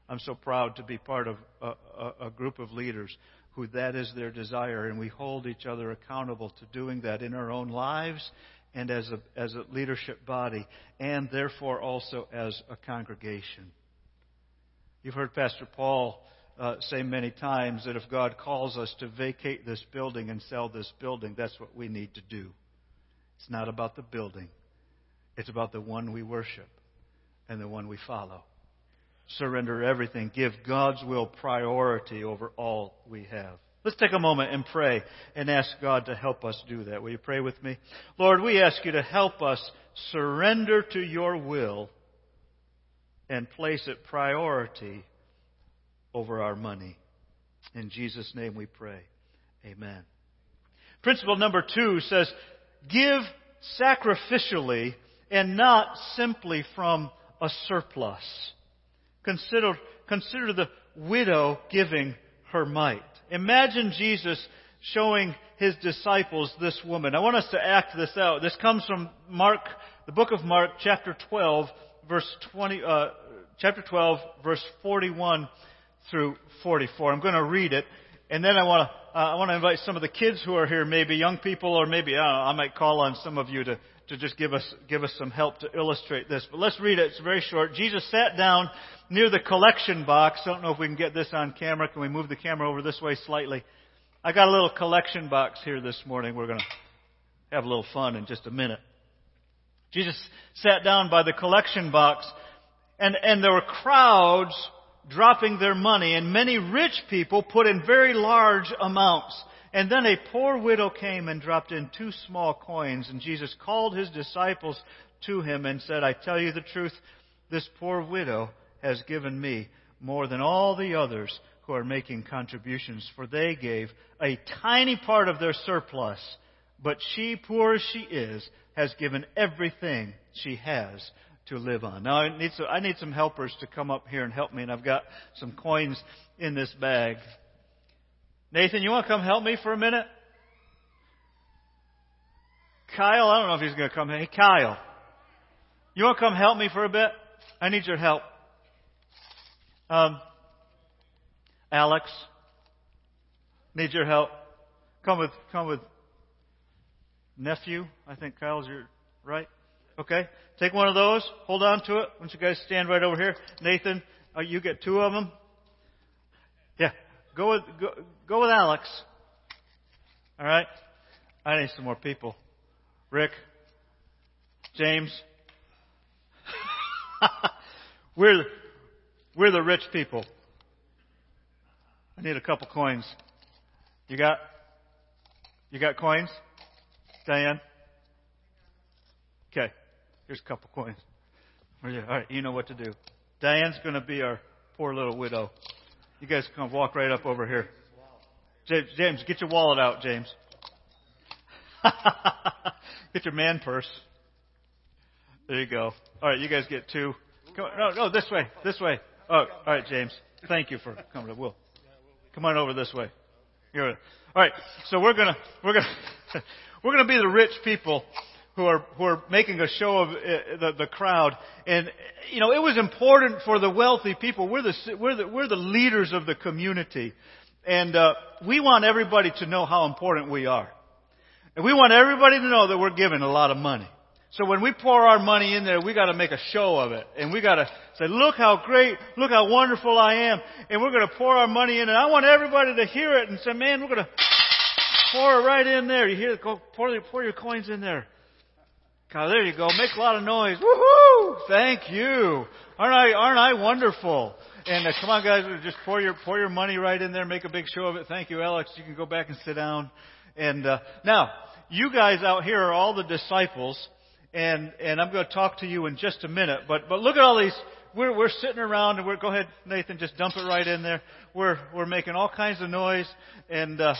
I'm so proud to be part of a, a, a group of leaders who that is their desire, and we hold each other accountable to doing that in our own lives and as a, as a leadership body, and therefore also as a congregation. You've heard Pastor Paul uh, say many times that if God calls us to vacate this building and sell this building, that's what we need to do. It's not about the building, it's about the one we worship and the one we follow surrender everything, give God's will priority over all we have. Let's take a moment and pray and ask God to help us do that. Will you pray with me? Lord, we ask you to help us surrender to your will and place it priority over our money. In Jesus' name we pray. Amen. Principle number two says, give sacrificially and not simply from a surplus. Consider, consider the widow giving her mite. Imagine Jesus showing his disciples this woman. I want us to act this out. This comes from Mark, the book of Mark, chapter 12, verse 20, uh, chapter 12, verse 41 through 44. I'm going to read it, and then I want to uh, I want to invite some of the kids who are here, maybe young people, or maybe uh, I might call on some of you to, to just give us, give us some help to illustrate this. But let's read it. It's very short. Jesus sat down near the collection box. I don't know if we can get this on camera. Can we move the camera over this way slightly? I got a little collection box here this morning. We're going to have a little fun in just a minute. Jesus sat down by the collection box and, and there were crowds dropping their money and many rich people put in very large amounts. And then a poor widow came and dropped in two small coins and Jesus called his disciples to him and said, I tell you the truth, this poor widow has given me more than all the others who are making contributions, for they gave a tiny part of their surplus. But she, poor as she is, has given everything she has to live on. Now I need some, I need some helpers to come up here and help me, and I've got some coins in this bag. Nathan, you want to come help me for a minute? Kyle, I don't know if he's going to come. Hey, Kyle, you want to come help me for a bit? I need your help. Um, Alex, need your help. Come with, come with nephew. I think Kyle's your right. Okay, take one of those. Hold on to it. Don't you guys stand right over here? Nathan, uh, you get two of them. Yeah, go with go, go with Alex. All right. I need some more people. Rick, James. we're we're the rich people. I need a couple coins. You got you got coins? Diane? Okay. Here's a couple coins. All right, you know what to do. Diane's going to be our poor little widow. You guys come walk right up over here. James, get your wallet out, James. get your man purse. There you go. All right, you guys get two. Come on, no, no, this way, this way. Oh, all right, James. Thank you for coming. Will, come on over this way. You're, all right. So we're gonna we're gonna we're gonna be the rich people who are who are making a show of uh, the, the crowd. And you know, it was important for the wealthy people. We're the we're the we're the leaders of the community, and uh, we want everybody to know how important we are. And we want everybody to know that we're giving a lot of money. So when we pour our money in there, we got to make a show of it, and we got to say, "Look how great! Look how wonderful I am!" And we're going to pour our money in, and I want everybody to hear it and say, "Man, we're going to." Pour it right in there. You hear? Go pour, pour your coins in there. God, there you go. Make a lot of noise. Woohoo! Thank you. Aren't I, aren't I wonderful? And uh, come on, guys, just pour your pour your money right in there. Make a big show of it. Thank you, Alex. You can go back and sit down. And uh, now, you guys out here are all the disciples, and and I'm going to talk to you in just a minute. But but look at all these. We're we're sitting around, and we're go ahead, Nathan. Just dump it right in there. We're we're making all kinds of noise, and uh,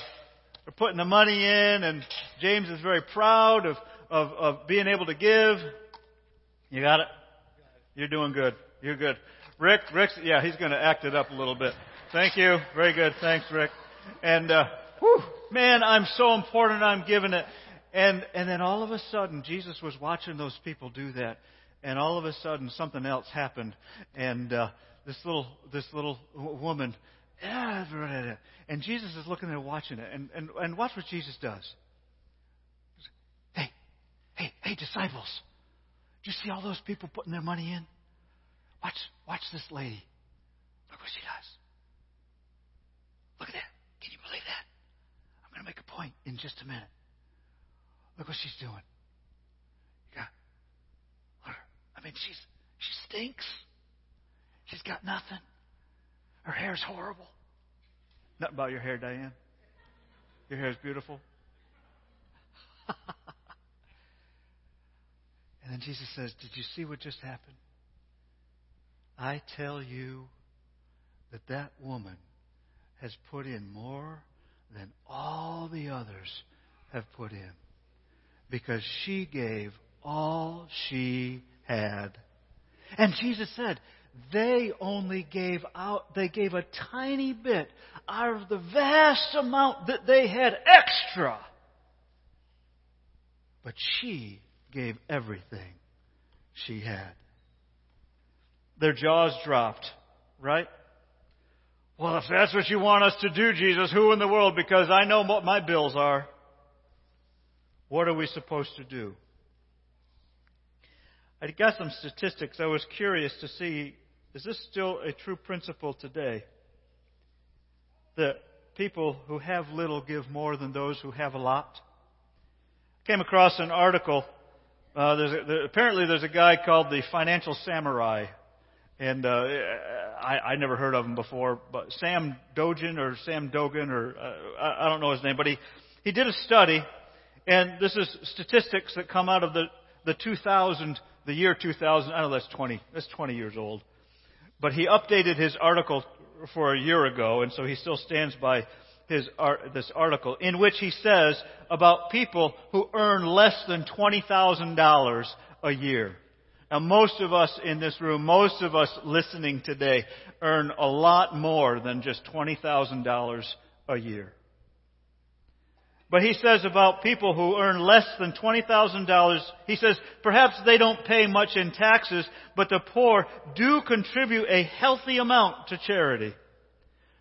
we're putting the money in. And James is very proud of of, of being able to give. You got it? You're doing good. You're good. Rick, Rick, yeah, he's going to act it up a little bit. Thank you. Very good. Thanks, Rick. And, uh, whew, man, I'm so important. I'm giving it. And, and then all of a sudden, Jesus was watching those people do that. And all of a sudden, something else happened. And, uh, this little, this little woman, and Jesus is looking there watching it. And, and, and watch what Jesus does. Hey, hey, disciples, do you see all those people putting their money in? Watch, watch this lady. Look what she does. Look at that. Can you believe that? I'm going to make a point in just a minute. Look what she's doing. Yeah. Look her. I mean, she's she stinks. She's got nothing. Her hair's horrible. Nothing about your hair, Diane. Your hair's beautiful. And then Jesus says, Did you see what just happened? I tell you that that woman has put in more than all the others have put in because she gave all she had. And Jesus said, they only gave out, they gave a tiny bit out of the vast amount that they had extra. But she gave everything she had. Their jaws dropped, right? Well, if that's what you want us to do, Jesus, who in the world? Because I know what my bills are. What are we supposed to do? I got some statistics. I was curious to see is this still a true principle today? That people who have little give more than those who have a lot? I came across an article. Uh, there's a, there, apparently, there's a guy called the Financial Samurai, and uh, I, I never heard of him before. But Sam Dogen or Sam Dogan or uh, I, I don't know his name, but he he did a study, and this is statistics that come out of the the 2000 the year 2000. I know that's 20 that's 20 years old, but he updated his article for a year ago, and so he still stands by his this article in which he says about people who earn less than $20,000 a year. Now, most of us in this room, most of us listening today, earn a lot more than just $20,000 a year. But he says about people who earn less than $20,000, he says perhaps they don't pay much in taxes, but the poor do contribute a healthy amount to charity.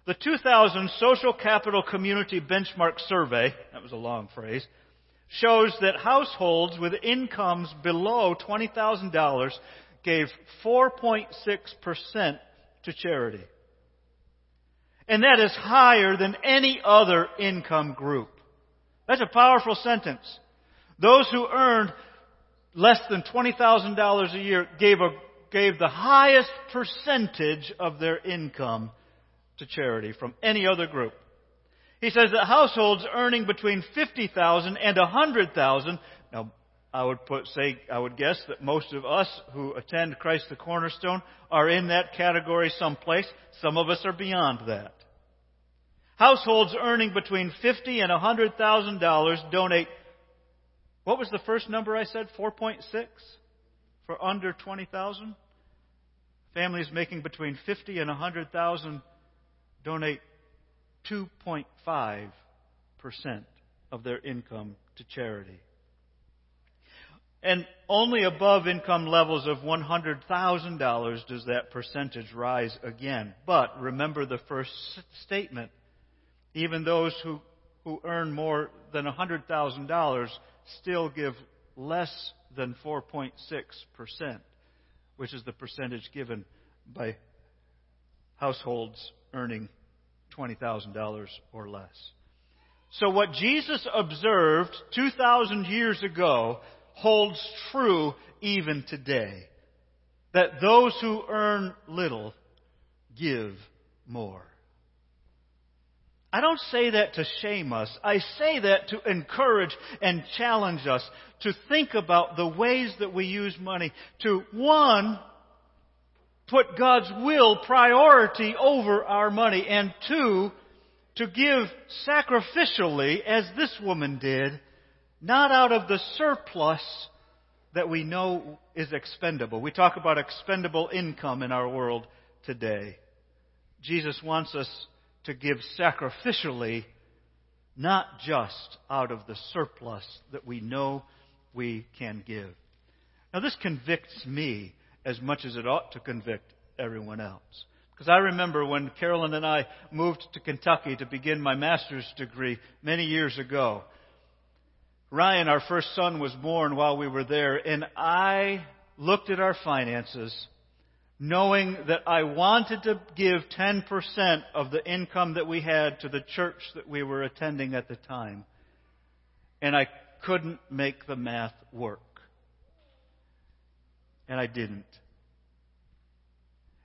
The 2000 Social Capital Community Benchmark Survey, that was a long phrase, shows that households with incomes below $20,000 gave 4.6% to charity. And that is higher than any other income group. That's a powerful sentence. Those who earned less than $20,000 a year gave, a, gave the highest percentage of their income to charity from any other group. He says that households earning between 50,000 and 100,000, now I would put, say, I would guess that most of us who attend Christ the Cornerstone are in that category someplace. Some of us are beyond that. Households earning between fifty and hundred thousand dollars donate. What was the first number I said? Four point six for under twenty thousand. Families making between fifty and hundred thousand donate 2.5% of their income to charity. And only above income levels of $100,000 does that percentage rise again. But remember the first statement. Even those who, who earn more than $100,000 still give less than 4.6%, which is the percentage given by households earning $20,000 or less. So what Jesus observed 2,000 years ago holds true even today. That those who earn little give more. I don't say that to shame us. I say that to encourage and challenge us to think about the ways that we use money to, one, put God's will priority over our money, and two, to give sacrificially, as this woman did, not out of the surplus that we know is expendable. We talk about expendable income in our world today. Jesus wants us to give sacrificially, not just out of the surplus that we know we can give. Now, this convicts me as much as it ought to convict everyone else. Because I remember when Carolyn and I moved to Kentucky to begin my master's degree many years ago. Ryan, our first son, was born while we were there, and I looked at our finances knowing that I wanted to give 10% of the income that we had to the church that we were attending at the time. And I couldn't make the math work and I didn't.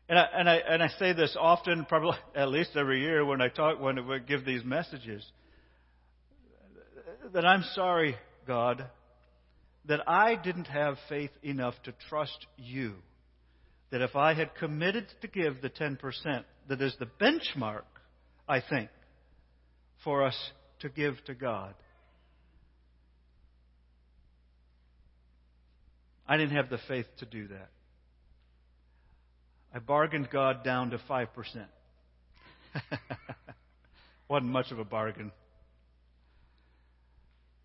And I, and I, and I say this often, probably at least every year when I talk, when I give these messages, that I'm sorry, God, that I didn't have faith enough to trust you. That if I had committed to give the 10%, that is the benchmark, I think, for us to give to God. I didn't have the faith to do that. I bargained God down to 5%. Wasn't much of a bargain.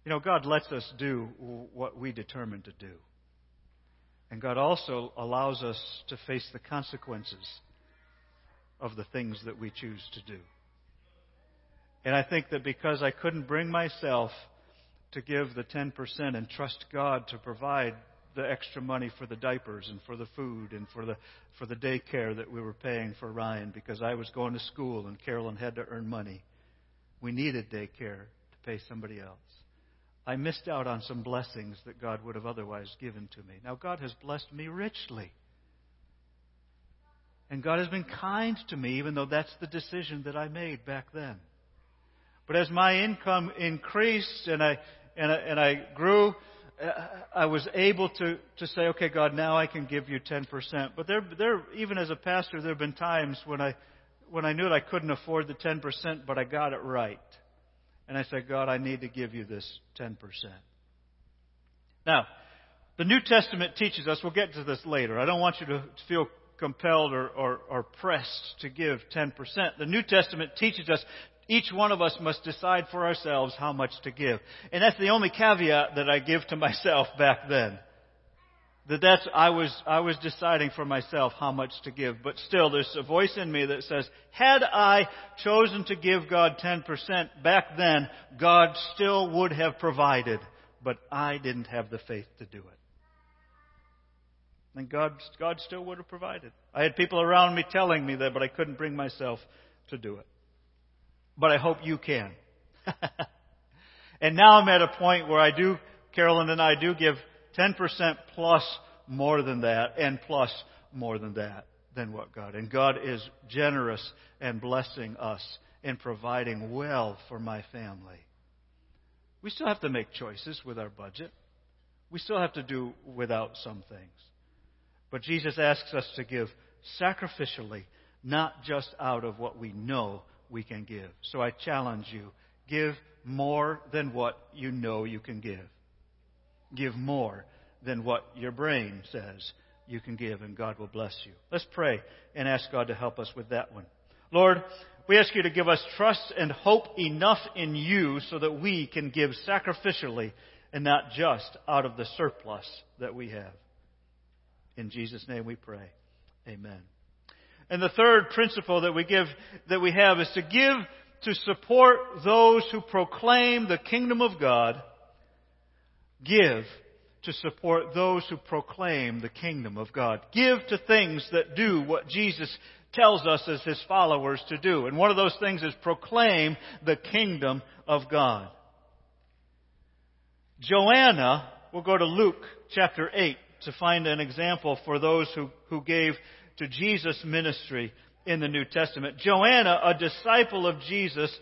You know, God lets us do what we determine to do. And God also allows us to face the consequences of the things that we choose to do. And I think that because I couldn't bring myself to give the 10% and trust God to provide the extra money for the diapers and for the food and for the for the daycare that we were paying for Ryan because I was going to school and Carolyn had to earn money. We needed daycare to pay somebody else. I missed out on some blessings that God would have otherwise given to me. Now God has blessed me richly. And God has been kind to me even though that's the decision that I made back then. But as my income increased and I and I, and I grew, Uh, I was able to, to say, okay, God, now I can give you 10%. But there, there, even as a pastor, there have been times when I, when I knew that I couldn't afford the 10%, but I got it right. And I said, God, I need to give you this 10%. Now, the New Testament teaches us, we'll get to this later. I don't want you to feel compelled or, or, or pressed to give 10%. The New Testament teaches us each one of us must decide for ourselves how much to give. And that's the only caveat that I give to myself back then. That that's, I was, I was deciding for myself how much to give. But still, there's a voice in me that says, had I chosen to give God 10% back then, God still would have provided. But I didn't have the faith to do it. And God, God still would have provided. I had people around me telling me that, but I couldn't bring myself to do it but I hope you can. and now I'm at a point where I do, Carolyn and I do give 10% plus more than that and plus more than that than what God. And God is generous and blessing us and providing well for my family. We still have to make choices with our budget. We still have to do without some things. But Jesus asks us to give sacrificially, not just out of what we know, we can give. So I challenge you give more than what you know you can give. Give more than what your brain says you can give, and God will bless you. Let's pray and ask God to help us with that one. Lord, we ask you to give us trust and hope enough in you so that we can give sacrificially and not just out of the surplus that we have. In Jesus' name we pray. Amen. And the third principle that we give, that we have is to give to support those who proclaim the kingdom of God. Give to support those who proclaim the kingdom of God. Give to things that do what Jesus tells us as his followers to do. And one of those things is proclaim the kingdom of God. Joanna, we'll go to Luke chapter 8 to find an example for those who, who gave to Jesus' ministry in the New Testament. Joanna, a disciple of Jesus,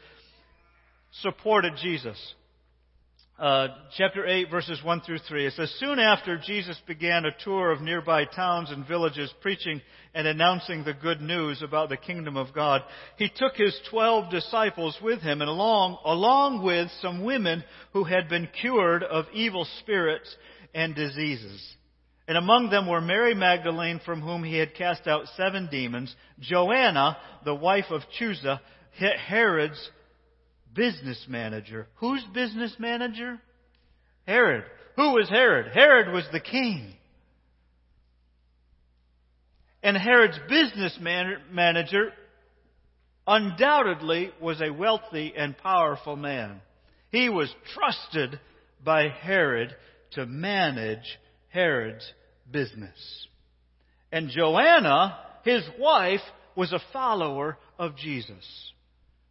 supported Jesus. Uh, chapter 8, verses 1 through 3. It says, Soon after Jesus began a tour of nearby towns and villages, preaching and announcing the good news about the kingdom of God, he took his twelve disciples with him, and along, along with some women who had been cured of evil spirits and diseases. And among them were Mary Magdalene, from whom he had cast out seven demons, Joanna, the wife of Chuza, Herod's business manager. Whose business manager? Herod. Who was Herod? Herod was the king. And Herod's business man- manager undoubtedly was a wealthy and powerful man. He was trusted by Herod to manage Herod's business. And Joanna, his wife, was a follower of Jesus.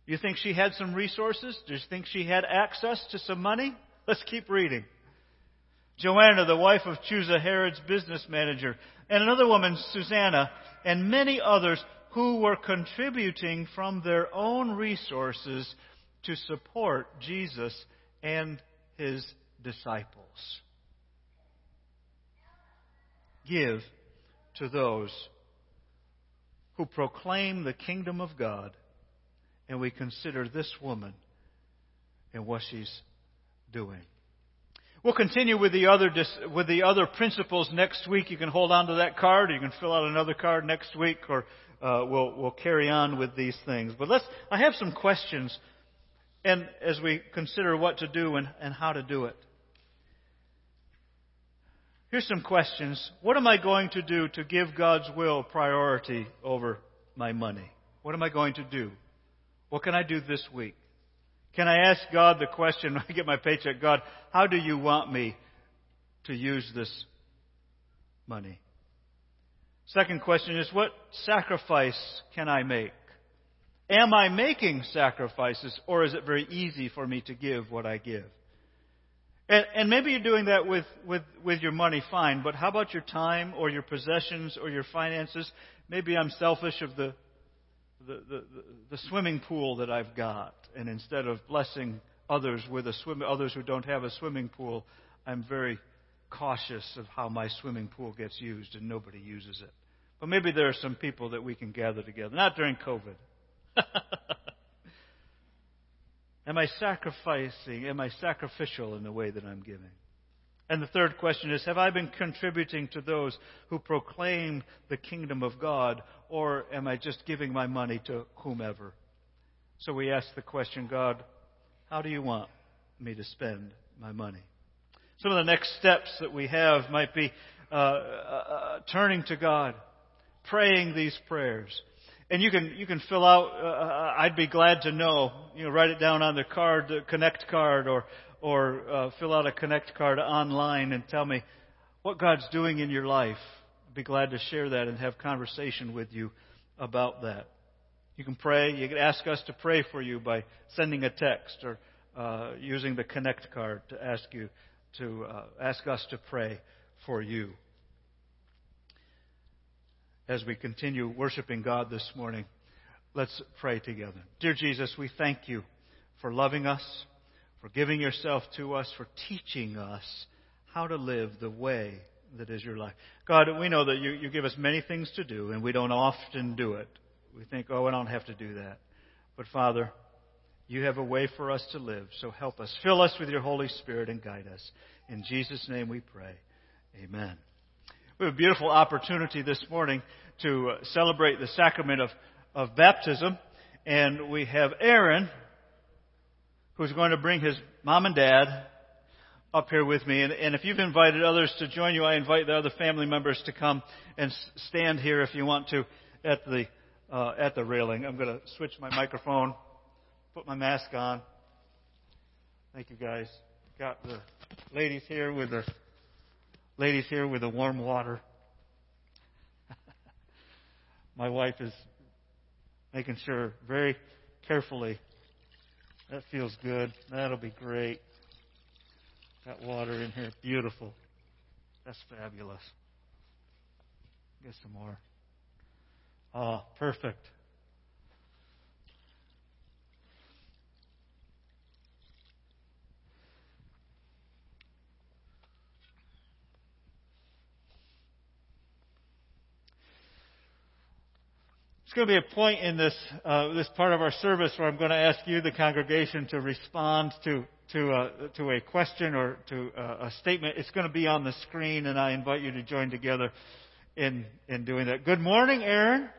You think she had some resources? Do you think she had access to some money? Let's keep reading. Joanna, the wife of Chuza, Herod's business manager, and another woman, Susanna, and many others who were contributing from their own resources to support Jesus and his disciples give to those who proclaim the kingdom of God, and we consider this woman and what she's doing. We'll continue with the other with the other principles next week. You can hold on to that card. Or you can fill out another card next week, or uh, we'll we'll carry on with these things. But let's. I have some questions, and as we consider what to do and, and how to do it. Here's some questions. What am I going to do to give God's will priority over my money? What am I going to do? What can I do this week? Can I ask God the question when I get my paycheck, God, how do you want me to use this money? Second question is, what sacrifice can I make? Am I making sacrifices, or is it very easy for me to give what I give? And, and maybe you're doing that with, with, with your money, fine, but how about your time or your possessions or your finances? Maybe I'm selfish of the, the, the, the swimming pool that I've got, and instead of blessing others with a swim, others who don't have a swimming pool, I'm very cautious of how my swimming pool gets used, and nobody uses it. But maybe there are some people that we can gather together, not during COVID. Am I sacrificing? Am I sacrificial in the way that I'm giving? And the third question is Have I been contributing to those who proclaim the kingdom of God, or am I just giving my money to whomever? So we ask the question God, how do you want me to spend my money? Some of the next steps that we have might be uh, uh, uh turning to God, praying these prayers, and you can you can fill out. Uh, uh, I'd be glad to know. You know, write it down on the card, the Connect card, or or uh, fill out a Connect card online and tell me what God's doing in your life. I'd be glad to share that and have conversation with you about that. You can pray. You can ask us to pray for you by sending a text or uh, using the Connect card to ask you to uh, ask us to pray for you as we continue worshiping God this morning, let's pray together. Dear Jesus, we thank you for loving us, for giving yourself to us, for teaching us how to live the way that is your life. God, we know that you, you give us many things to do, and we don't often do it. We think, oh, I don't have to do that. But Father, you have a way for us to live, so help us. Fill us with your Holy Spirit and guide us. In Jesus' name we pray. Amen. We have a beautiful opportunity this morning to uh, celebrate the sacrament of, of baptism. And we have Aaron, who's going to bring his mom and dad up here with me. And, and if you've invited others to join you, I invite the other family members to come and stand here if you want to at the, uh, at the railing. I'm going to switch my microphone, put my mask on. Thank you guys. Got the ladies here with the ladies here with the warm water. My wife is making sure very carefully. That feels good. That'll be great. Got water in here. Beautiful. That's fabulous. Get some more. Ah, perfect. It's going to be a point in this uh, this part of our service where I'm going to ask you, the congregation, to respond to to a, uh, to a question or to a, uh, a statement. It's going to be on the screen, and I invite you to join together in in doing that. Good morning, Aaron.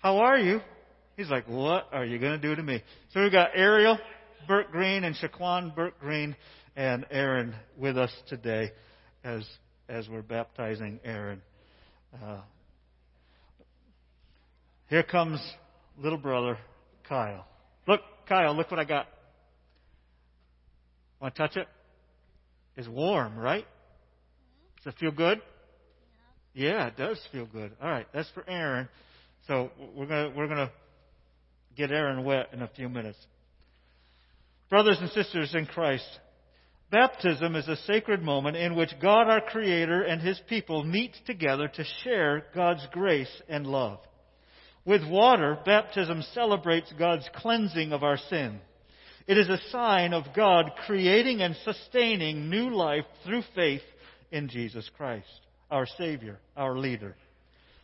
How are you? He's like, what are you going to do to me? So we've got Ariel Burt Green and Shaquan Burt Green and Aaron with us today as as we're baptizing Aaron. Uh, here comes little brother Kyle. Look, Kyle, look what I got. Want to touch it? It's warm, right? Does it feel good? Yeah, it does feel good. All right, that's for Aaron. So we're gonna we're gonna get Aaron wet in a few minutes. Brothers and sisters in Christ, baptism is a sacred moment in which God, our Creator, and His people meet together to share God's grace and love. With water, baptism celebrates God's cleansing of our sin. It is a sign of God creating and sustaining new life through faith in Jesus Christ, our Savior, our leader.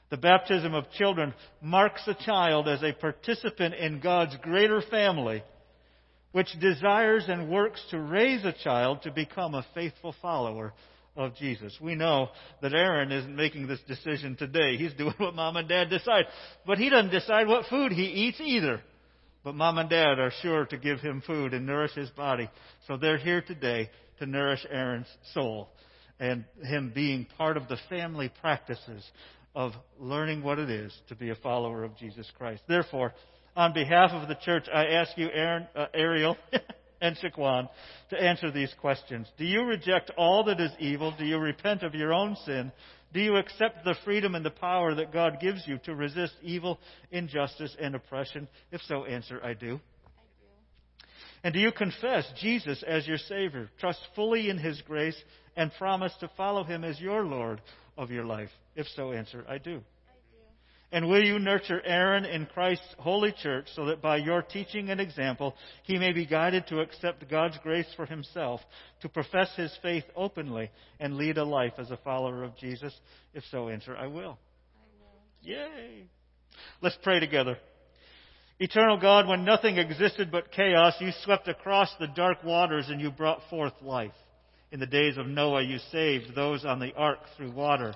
The baptism of children marks a child as a participant in God's greater family, which desires and works to raise a child to become a faithful follower of Jesus. We know that Aaron isn't making this decision today. He's doing what mom and dad decide. But he doesn't decide what food he eats either. But mom and dad are sure to give him food and nourish his body. So they're here today to nourish Aaron's soul. and him being part of the family practices of learning what it is to be a follower of Jesus Christ. Therefore, on behalf of the church, I ask you, Aaron, uh, Ariel and Shaquan, to answer these questions. Do you reject all that is evil? Do you repent of your own sin? Do you accept the freedom and the power that God gives you to resist evil, injustice, and oppression? If so, answer, I do. And do you confess Jesus as your Savior, trust fully in His grace, and promise to follow Him as your Lord of your life? If so, answer, I do. And will you nurture Aaron in Christ's holy church so that by your teaching and example he may be guided to accept God's grace for himself, to profess his faith openly, and lead a life as a follower of Jesus? If so, answer, I will. I will. Yay! Let's pray together. Eternal God, when nothing existed but chaos, you swept across the dark waters and you brought forth life. In the days of Noah, you saved those on the ark through water.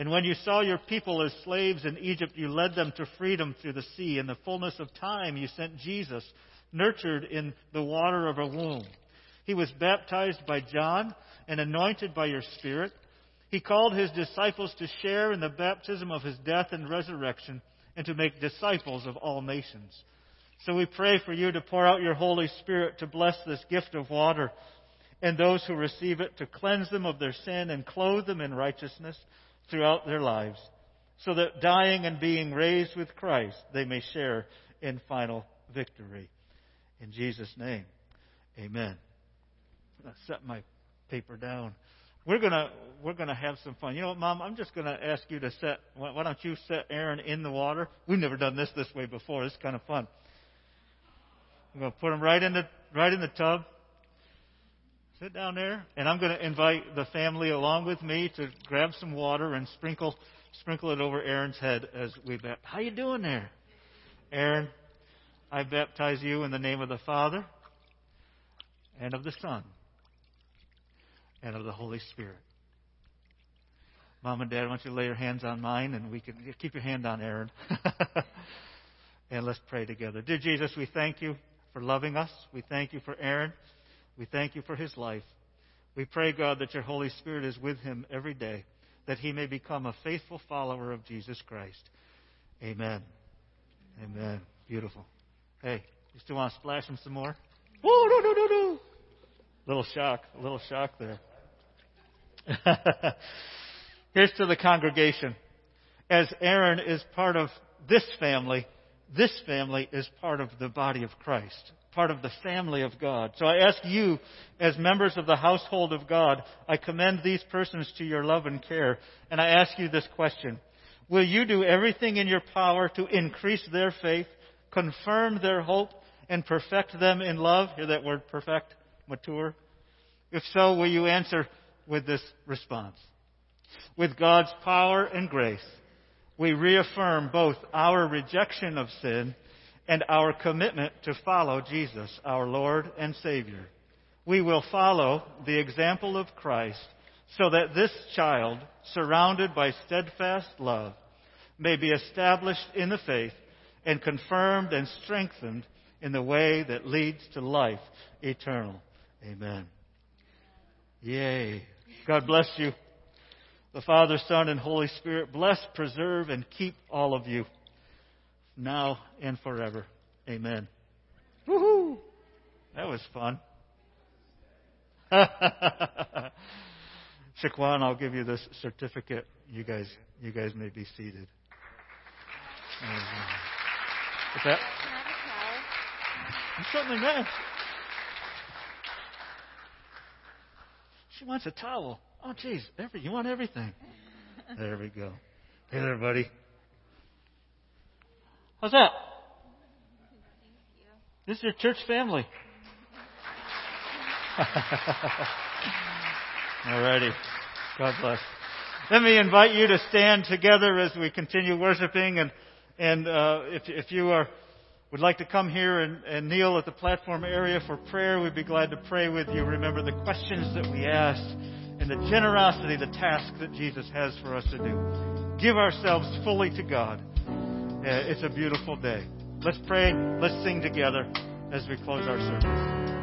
And when you saw your people as slaves in Egypt, you led them to freedom through the sea. In the fullness of time, you sent Jesus, nurtured in the water of a womb. He was baptized by John and anointed by your Spirit. He called his disciples to share in the baptism of his death and resurrection and to make disciples of all nations. So we pray for you to pour out your Holy Spirit to bless this gift of water and those who receive it, to cleanse them of their sin and clothe them in righteousness throughout their lives, so that dying and being raised with Christ, they may share in final victory. In Jesus' name, amen. I set my paper down. We're gonna we're gonna have some fun. You know what, Mom? I'm just gonna ask you to set. Why don't you set Aaron in the water? We've never done this this way before. It's kind of fun. I'm gonna put him right in the right in the tub. Sit down there, and I'm going to invite the family along with me to grab some water and sprinkle sprinkle it over Aaron's head as we baptize. How you doing there, Aaron? I baptize you in the name of the Father and of the Son and of the Holy Spirit. Mom and Dad, I want you lay your hands on mine, and we can keep your hand on Aaron. and let's pray together. Dear Jesus, we thank you for loving us. We thank you for Aaron. We thank you for his life. We pray, God, that your Holy Spirit is with him every day, that he may become a faithful follower of Jesus Christ. Amen. Amen. Beautiful. Hey, you still want to splash him some more? Whoa, no, no, no, no. Little shock, a little shock there. Here's to the congregation. As Aaron is part of this family, this family is part of the body of Christ, part of the family of God. So I ask you, as members of the household of God, I commend these persons to your love and care, and I ask you this question. Will you do everything in your power to increase their faith, confirm their hope, and perfect them in love? Hear that word perfect, mature? If so, will you answer with this response? With God's power and grace, we reaffirm both our rejection of sin and our commitment to follow Jesus, our Lord and Savior. We will follow the example of Christ so that this child, surrounded by steadfast love, may be established in the faith and confirmed and strengthened in the way that leads to life eternal. Amen. Yay. God bless you. The Father, Son, and Holy Spirit bless, preserve, and keep all of you now and forever. Amen. Woohoo! That was fun. Shaquan, I'll give you this certificate. You guys, you guys may be seated. What's that? Something there. She wants a towel. Oh, geez, every, you want everything. There we go. Hey there, buddy. How's that? This is your church family. Alrighty. God bless. Let me invite you to stand together as we continue worshiping, and and uh, if if you are would like to come here and, and kneel at the platform area for prayer, we'd be glad to pray with you. Remember the questions that we asked and the generosity, the task that Jesus has for us to do. Give ourselves fully to God. It's a beautiful day. Let's pray. Let's sing together as we close our service.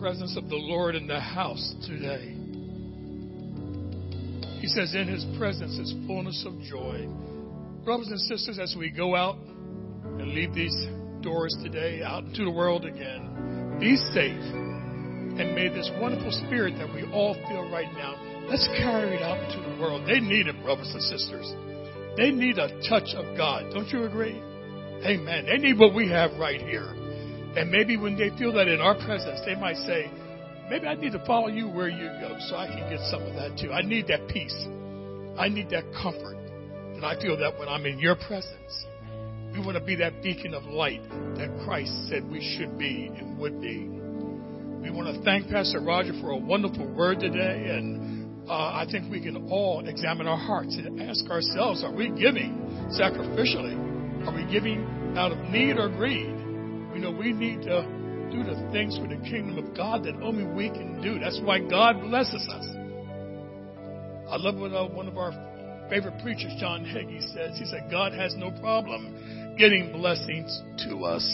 Presence of the Lord in the house today. He says, In his presence is fullness of joy. Brothers and sisters, as we go out and leave these doors today, out into the world again. Be safe. And may this wonderful spirit that we all feel right now, let's carry it out into the world. They need it, brothers and sisters. They need a touch of God. Don't you agree? Amen. They need what we have right here. And maybe when they feel that in our presence, they might say, maybe I need to follow you where you go so I can get some of that too. I need that peace. I need that comfort. And I feel that when I'm in your presence. We want to be that beacon of light that Christ said we should be and would be. We want to thank Pastor Roger for a wonderful word today. And uh, I think we can all examine our hearts and ask ourselves are we giving sacrificially? Are we giving out of need or greed? We know we need to do the things for the kingdom of God that only we can do. That's why God blesses us. I love what uh, one of our favorite preachers, John Hagee, says. He said, God has no problem getting blessings to us.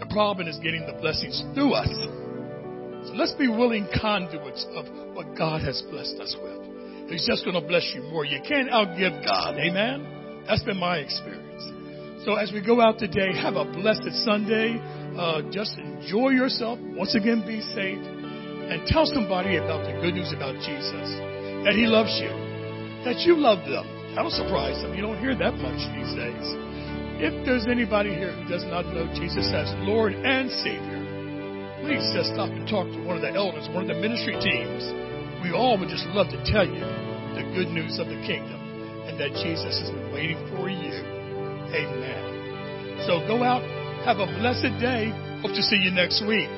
The problem is getting the blessings through us. So let's be willing conduits of what God has blessed us with. He's just going to bless you more. You can't outgive God. Amen? That's been my experience. So as we go out today, have a blessed Sunday. Uh, just enjoy yourself. Once again, be safe. And tell somebody about the good news about Jesus. That he loves you. That you love them. That'll surprise them. You don't hear that much these days. If there's anybody here who does not know Jesus as Lord and Savior, please just stop and talk to one of the elders, one of the ministry teams. We all would just love to tell you the good news of the kingdom and that Jesus has been waiting for you. Amen. So go out, have a blessed day. Hope to see you next week.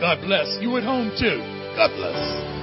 God bless. You at home too. God bless.